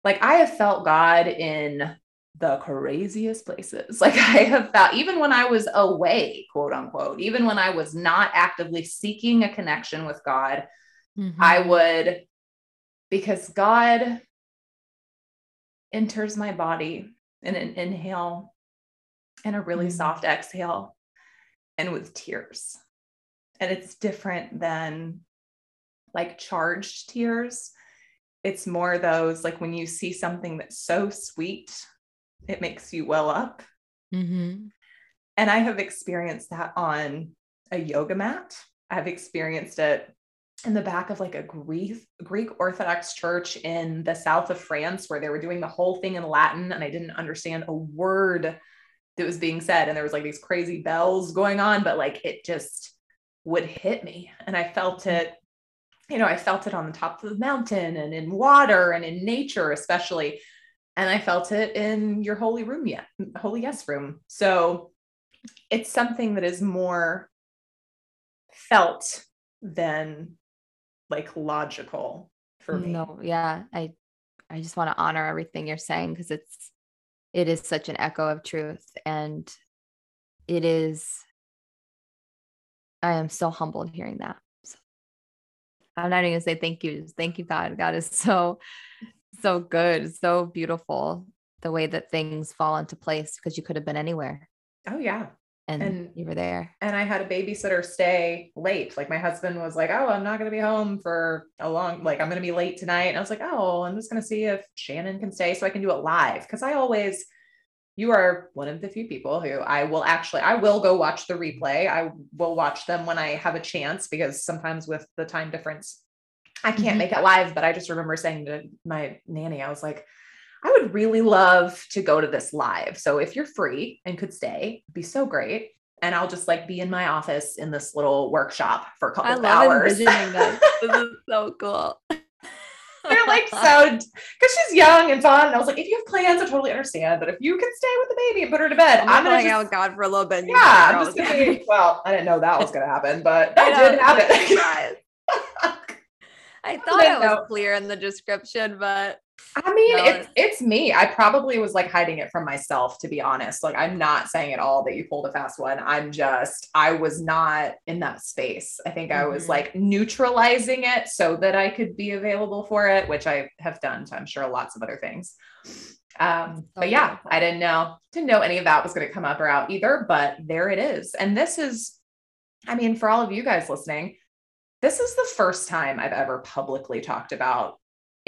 like i have felt god in the craziest places like i have felt even when i was away quote unquote even when i was not actively seeking a connection with god mm-hmm. i would because god enters my body in an inhale and a really mm-hmm. soft exhale and with tears. And it's different than like charged tears. It's more those like when you see something that's so sweet, it makes you well up. Mm-hmm. And I have experienced that on a yoga mat. I've experienced it in the back of like a Greek Greek Orthodox church in the south of France where they were doing the whole thing in Latin and I didn't understand a word that was being said and there was like these crazy bells going on but like it just would hit me. And i felt mm. it you know i felt it on the top of the mountain and in water and in nature especially. And i felt it in your holy room yet holy yes room. So it's something that is more felt than like logical for me. No yeah i i just want to honor everything you're saying because it's it is such an echo of truth and it is i am so humbled hearing that so i'm not even gonna say thank you thank you god god is so so good so beautiful the way that things fall into place because you could have been anywhere. Oh yeah. And, and you were there. And I had a babysitter stay late. Like my husband was like, Oh, I'm not going to be home for a long, like I'm going to be late tonight. And I was like, Oh, I'm just going to see if Shannon can stay so I can do it live. Cause I always, you are one of the few people who I will actually, I will go watch the replay. I will watch them when I have a chance because sometimes with the time difference, I can't mm-hmm. make it live. But I just remember saying to my nanny, I was like, I would really love to go to this live. So if you're free and could stay, be so great. And I'll just like be in my office in this little workshop for a couple I of hours. Envisioning this. this is so cool. They're like so because she's young and fun. And I was like, if you have plans, I totally understand. But if you can stay with the baby and put her to bed, I'm, I'm gonna hang out with God for a little bit. Yeah, I'm just gonna be, well, I didn't know that was gonna happen, but that did happen. I thought it was clear in the description, but I mean, no, it's it's me. I probably was like hiding it from myself, to be honest. Like, I'm not saying at all that you pulled a fast one. I'm just, I was not in that space. I think mm-hmm. I was mm-hmm. like neutralizing it so that I could be available for it, which I have done. So I'm sure lots of other things. Um, but yeah, I didn't know, didn't know any of that was going to come up or out either, but there it is. And this is, I mean, for all of you guys listening, this is the first time I've ever publicly talked about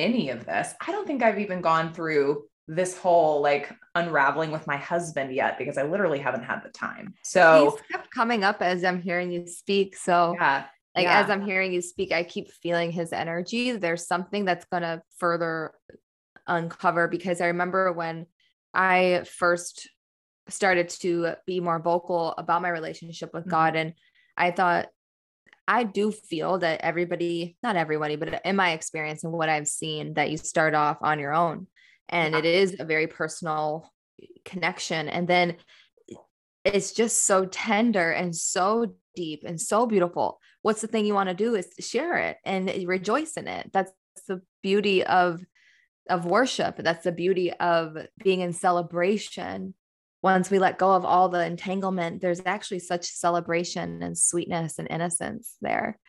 any of this. I don't think I've even gone through this whole like unraveling with my husband yet because I literally haven't had the time. So He's kept coming up as I'm hearing you speak. So yeah, like yeah. as I'm hearing you speak, I keep feeling his energy. There's something that's gonna further uncover because I remember when I first started to be more vocal about my relationship with mm-hmm. God and I thought I do feel that everybody, not everybody, but in my experience and what I've seen, that you start off on your own and it is a very personal connection. And then it's just so tender and so deep and so beautiful. What's the thing you want to do is share it and rejoice in it. That's the beauty of of worship. That's the beauty of being in celebration once we let go of all the entanglement, there's actually such celebration and sweetness and innocence there.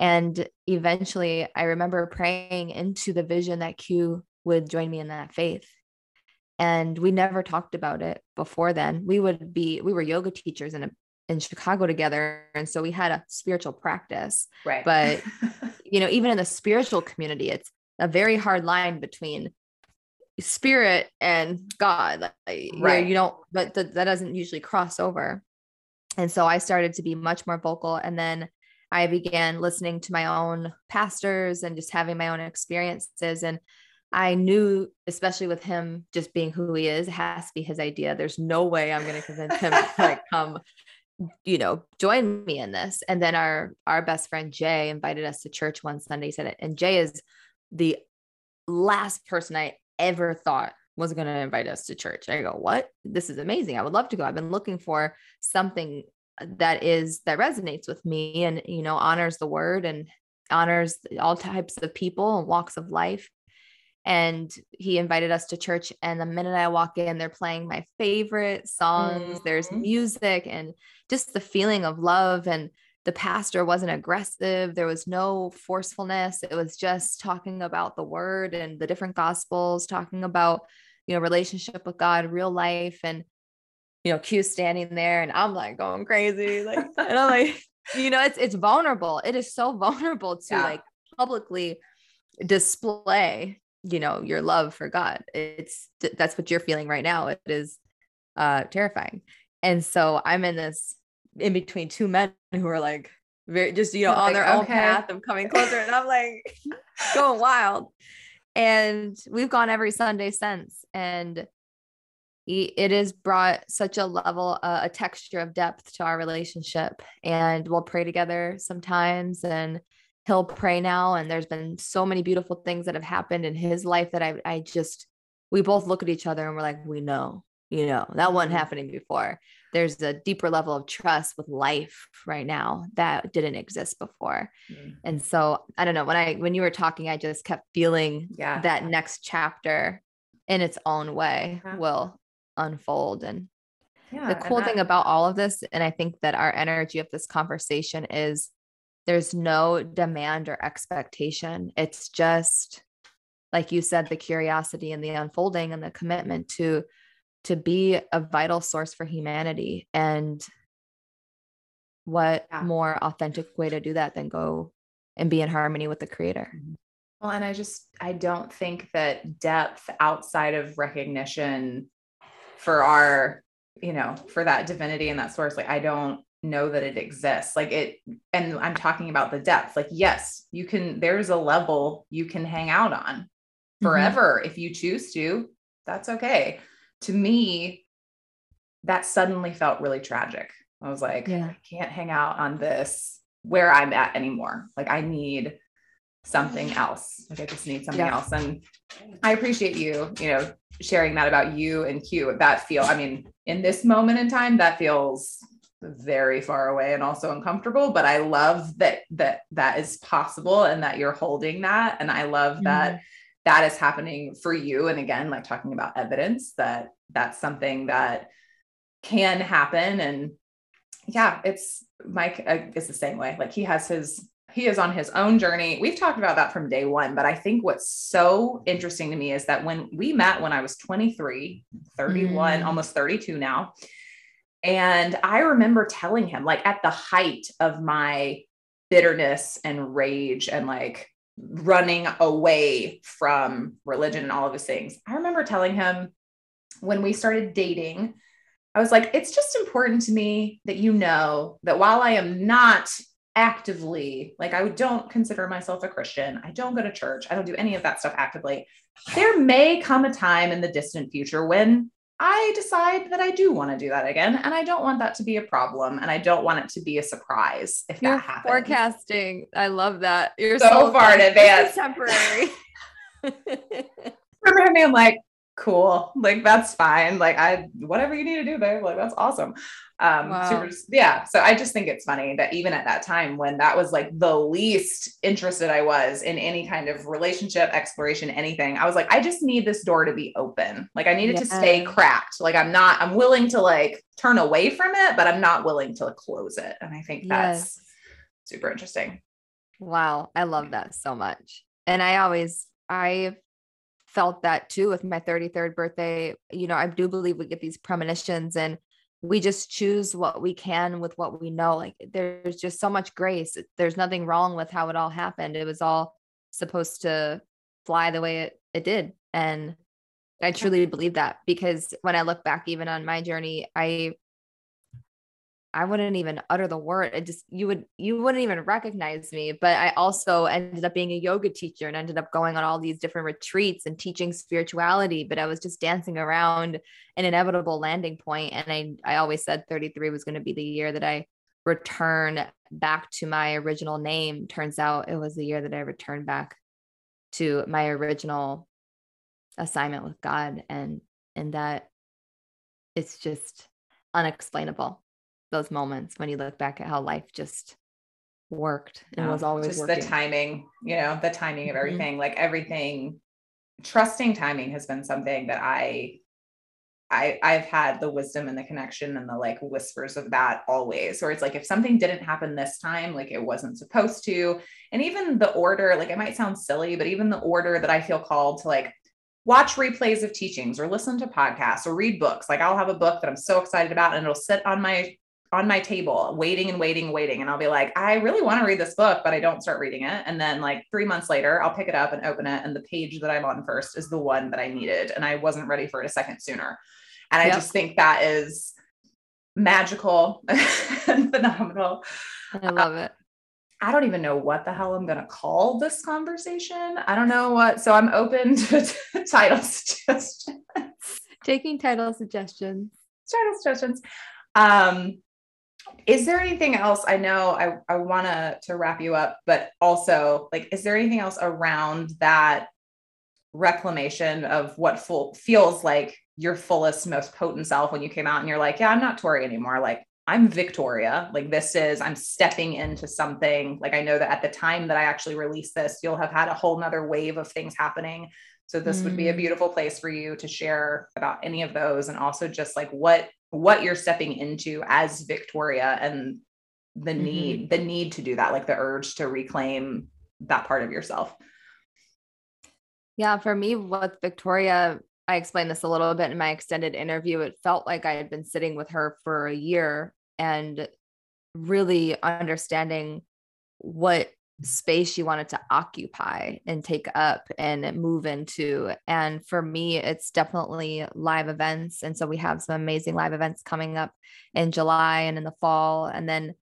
And eventually, I remember praying into the vision that Q would join me in that faith. And we never talked about it before then. We would be, we were yoga teachers in a, in Chicago together. And so we had a spiritual practice. Right. But, you know, even in the spiritual community, it's a very hard line between spirit and God. Like, right. You don't, but th- that doesn't usually cross over. And so I started to be much more vocal. And then I began listening to my own pastors and just having my own experiences. And I knew, especially with him just being who he is, it has to be his idea. There's no way I'm going to convince him to like come, you know, join me in this. And then our our best friend Jay invited us to church one Sunday. He said it, and Jay is the last person I ever thought was going to invite us to church. I go, what? This is amazing. I would love to go. I've been looking for something that is that resonates with me and you know honors the word and honors all types of people and walks of life and he invited us to church and the minute i walk in they're playing my favorite songs mm-hmm. there's music and just the feeling of love and the pastor wasn't aggressive there was no forcefulness it was just talking about the word and the different gospels talking about you know relationship with god real life and you know q standing there and i'm like going crazy like and i'm like you know it's it's vulnerable it is so vulnerable to yeah. like publicly display you know your love for god it's that's what you're feeling right now it is uh terrifying and so i'm in this in between two men who are like very just you know on their own path of coming closer and i'm like going wild. And we've gone every sunday since and it has brought such a level uh, a texture of depth to our relationship and we'll pray together sometimes and he'll pray now and there's been so many beautiful things that have happened in his life that i i just we both look at each other and we're like we know you know that wasn't mm-hmm. happening before there's a deeper level of trust with life right now that didn't exist before mm-hmm. and so i don't know when i when you were talking i just kept feeling yeah. that next chapter in its own way yeah. will unfold and yeah, the cool thing about all of this and i think that our energy of this conversation is there's no demand or expectation it's just like you said the curiosity and the unfolding and the commitment to to be a vital source for humanity and what yeah. more authentic way to do that than go and be in harmony with the creator mm-hmm. well and i just i don't think that depth outside of recognition for our you know for that divinity and that source like i don't know that it exists like it and i'm talking about the depth like yes you can there's a level you can hang out on mm-hmm. forever mm-hmm. if you choose to that's okay to me that suddenly felt really tragic. I was like yeah. i can't hang out on this where i'm at anymore. Like i need something else. Like i just need something yeah. else. And i appreciate you you know sharing that about you and q. That feel i mean in this moment in time that feels very far away and also uncomfortable but i love that that that is possible and that you're holding that. And i love mm-hmm. that that is happening for you. And again like talking about evidence that that's something that can happen. And yeah it's mike is the same way. Like he has his he is on his own journey. We've talked about that from day one but i think what's so interesting to me is that when we met when i was 23 31 mm. almost 32 now. And I remember telling him, like, at the height of my bitterness and rage and like running away from religion and all of those things, I remember telling him when we started dating, I was like, it's just important to me that you know that while I am not actively, like, I don't consider myself a Christian, I don't go to church, I don't do any of that stuff actively. There may come a time in the distant future when I decide that I do want to do that again. And I don't want that to be a problem. And I don't want it to be a surprise if You're that happens. Forecasting. I love that. You're so, so far in advance. Temporary. Remember me, I'm like, cool. Like that's fine. Like I whatever you need to do, babe. Like that's awesome. Um wow. super, yeah. So I just think it's funny that even at that time when that was like the least interested I was in any kind of relationship, exploration, anything, I was like, I just need this door to be open. Like I needed yeah. to stay cracked. Like I'm not, I'm willing to like turn away from it, but I'm not willing to close it. And I think that's yes. super interesting. Wow. I love that so much. And I always I felt that too with my 33rd birthday. You know, I do believe we get these premonitions and we just choose what we can with what we know. Like there's just so much grace. There's nothing wrong with how it all happened. It was all supposed to fly the way it, it did. And I truly believe that because when I look back even on my journey, I I wouldn't even utter the word. It just you would you wouldn't even recognize me. But I also ended up being a yoga teacher and ended up going on all these different retreats and teaching spirituality. But I was just dancing around an inevitable landing point. And I I always said 33 was going to be the year that I return back to my original name. Turns out it was the year that I returned back to my original assignment with God and and that it's just unexplainable those moments when you look back at how life just worked and was always just working. the timing, you know, the timing of mm-hmm. everything, mm-hmm. like everything, trusting timing has been something that I I, I've had the wisdom and the connection and the like whispers of that always. Or it's like if something didn't happen this time, like it wasn't supposed to. And even the order, like it might sound silly, but even the order that I feel called to like watch replays of teachings or listen to podcasts or read books. Like I'll have a book that I'm so excited about and it'll sit on my on my table waiting and waiting and waiting and i'll be like i really want to read this book but i don't start reading it and then like three months later i'll pick it up and open it and the page that i'm on first is the one that i needed and i wasn't ready for it a second sooner and i just think that is magical and phenomenal i love it I don't even know what the hell I'm going to call this conversation. I don't know what. So I'm open to, to title suggestions. Taking title suggestions. Title suggestions. Um, is there anything else i know i, I want to to wrap you up but also like is there anything else around that reclamation of what full feels like your fullest most potent self when you came out and you're like yeah i'm not tori anymore like i'm victoria like this is i'm stepping into something like i know that at the time that i actually release this you'll have had a whole nother wave of things happening so this mm. would be a mm. beautiful place for you to share about any of those and also just like what what you're stepping into as Victoria and the mm-hmm. need the need to do that like the urge to reclaim that part of yourself Yeah, for me, with Victoria, I explained this a little bit in my extended interview. It felt like I had been sitting with her for a year and really understanding what space she wanted to occupy and take up and move into. And for me, it's definitely live events. And so we have some amazing live events coming up in July and in the fall. And then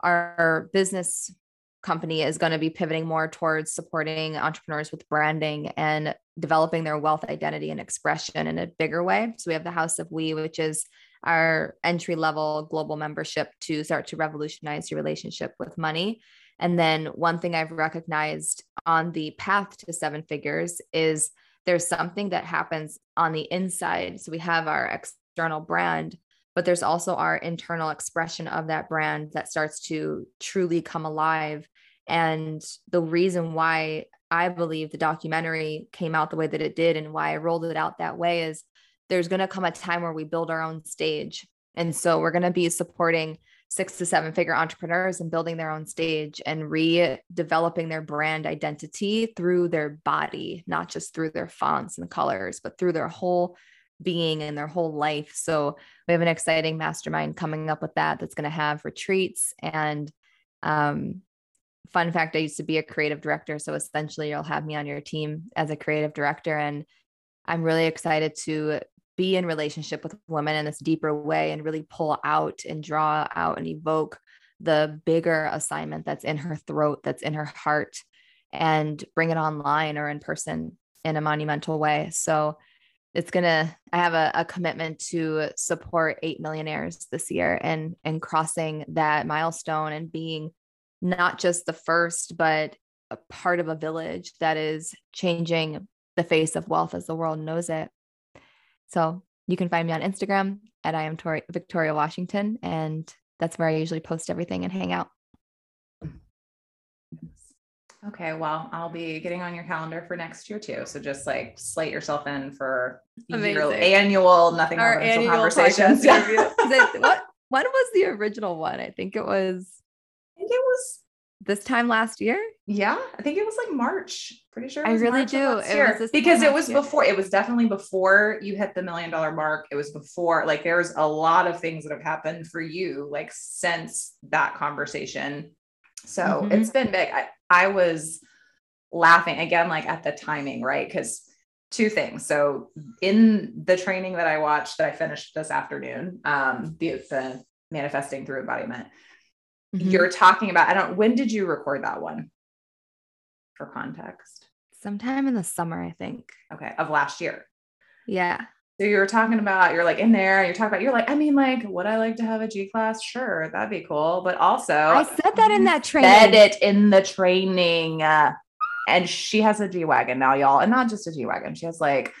our business company is going to be pivoting more towards supporting entrepreneurs with branding and developing their wealth identity and expression in a bigger way. So we have the House of We, which is our entry level global membership to start to revolutionize your relationship with money. And then one thing I've recognized on the path to seven figures is there's something that happens on the inside. So we have our external brand, but there's also our internal expression of that brand that starts to truly come alive. And the reason why I believe the documentary came out the way that it did and why I rolled it out that way is there's going to come a time where we build our own stage. And so we're going to be supporting six to seven figure entrepreneurs and building their own stage and redeveloping their brand identity through their body, not just through their fonts and colors, but through their whole being and their whole life. So we have an exciting mastermind coming up with that that's going to have retreats and um, fun fact I used to be a creative director. So essentially, you'll have me on your team as a creative director. And I'm really excited to be in relationship with women in this deeper way and really pull out and draw out and evoke the bigger assignment that's in her throat, that's in her heart, and bring it online or in person in a monumental way. So it's gonna i have a, a, commitment to support eight millionaires this year and and crossing that milestone and being not just the first but a part of a village that is changing the face of wealth as the world knows it so you can find me on Instagram at I am Tori- Victoria Washington, and that's where I usually post everything and hang out. Okay, well, I'll be getting on your calendar for next year too. So just like slate yourself in for your annual nothing Our annual conversations. what when was the original one? I think it was. I think it was this time last year? Yeah, I think it was like March. Pretty sure. I really March do. It was because it was before. It was definitely before you hit the million dollar mark. It was before. Like there's a lot of things that have happened for you, like since that conversation. So mm-hmm. it's been big. I, I was laughing again, like at the timing, right? Because two things. So in the training that I watched that I finished this afternoon, um, the, the manifesting through embodiment mm-hmm. you're talking about. I don't, when did you record that one for context? Sometime in the summer, I think. Okay. Of last year. Yeah. So you were talking about, you're like in there, you're talking about, you're like, I mean, like, would I like to have a G class? Sure, that'd be cool. But also, I said that in that training. Said it in the training. Uh, and she has a G Wagon now, y'all. And not just a G Wagon. She has like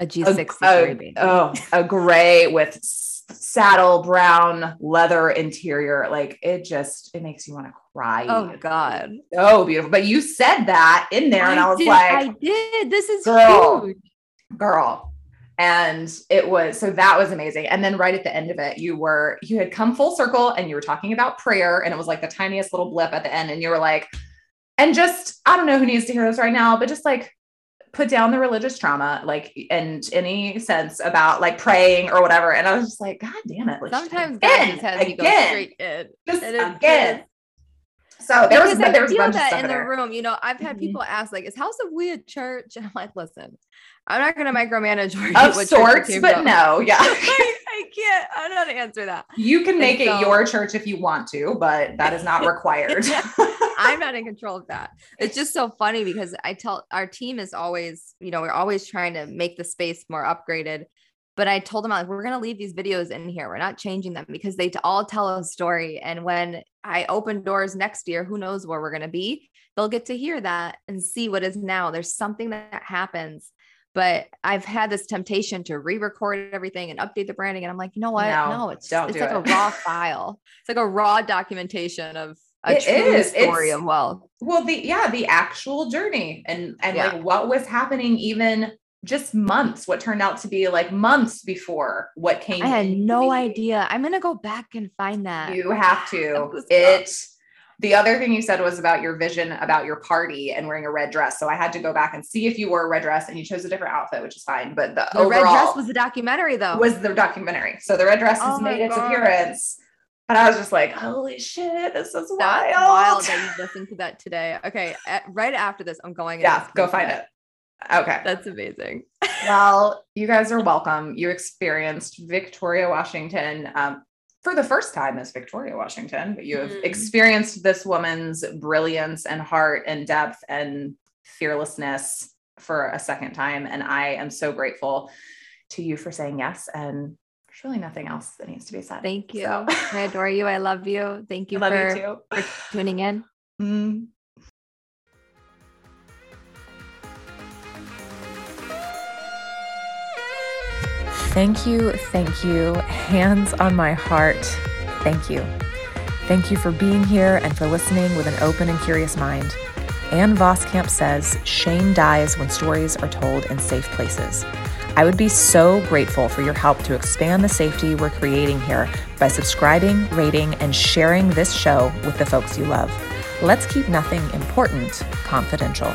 a G6. A, a, oh, a gray with saddle brown leather interior. Like it just it makes you want to cry. Oh God. So beautiful. But you said that in there, I and I was did, like, I did. This is girl, huge. Girl. And it was so that was amazing. And then right at the end of it, you were you had come full circle and you were talking about prayer, and it was like the tiniest little blip at the end, and you were like, and just I don't know who needs to hear this right now, but just like put down the religious trauma, like, and any sense about like praying or whatever. And I was just like, God damn it. Like, Sometimes God has again, you go straight in. Just again. So there was, there was feel that in the room. You know, I've had mm-hmm. people ask, like, is House of We a church? And I'm like, listen, I'm not going to micromanage of sorts, but from. no, yeah. I can't. I don't know how to answer that. You can make so, it your church if you want to, but that is not required. I'm not in control of that. It's just so funny because I tell our team is always, you know, we're always trying to make the space more upgraded. But I told them like we're gonna leave these videos in here. We're not changing them because they all tell a story. And when I open doors next year, who knows where we're gonna be? They'll get to hear that and see what is now. There's something that happens but I've had this temptation to re-record everything and update the branding. And I'm like, you know what? No, no it's it's like it. a raw file. It's like a raw documentation of a it true is. story it's, of wealth. Well, the yeah, the actual journey and and yeah. like what was happening even just months, what turned out to be like months before what came. I had no idea. I'm gonna go back and find that. You have to. it the other thing you said was about your vision about your party and wearing a red dress. So I had to go back and see if you wore a red dress and you chose a different outfit, which is fine. But the, the red dress was the documentary though. Was the documentary. So the red dress has oh made its appearance. And I was just like, holy shit, this is That's wild. wild that you listened to that today. Okay. At, right after this, I'm going. Yeah, go find it. Okay. That's amazing. well, you guys are welcome. You experienced Victoria Washington um, for the first time as Victoria Washington, but you have mm. experienced this woman's brilliance and heart and depth and fearlessness for a second time. And I am so grateful to you for saying yes. And there's really nothing else that needs to be said. Thank you. So. I adore you. I love you. Thank you, for, you for, tuning in. Mm. Thank you, thank you. Hands on my heart. Thank you. Thank you for being here and for listening with an open and curious mind. Ann Voskamp says shame dies when stories are told in safe places. I would be so grateful for your help to expand the safety we're creating here by subscribing, rating, and sharing this show with the folks you love. Let's keep nothing important confidential.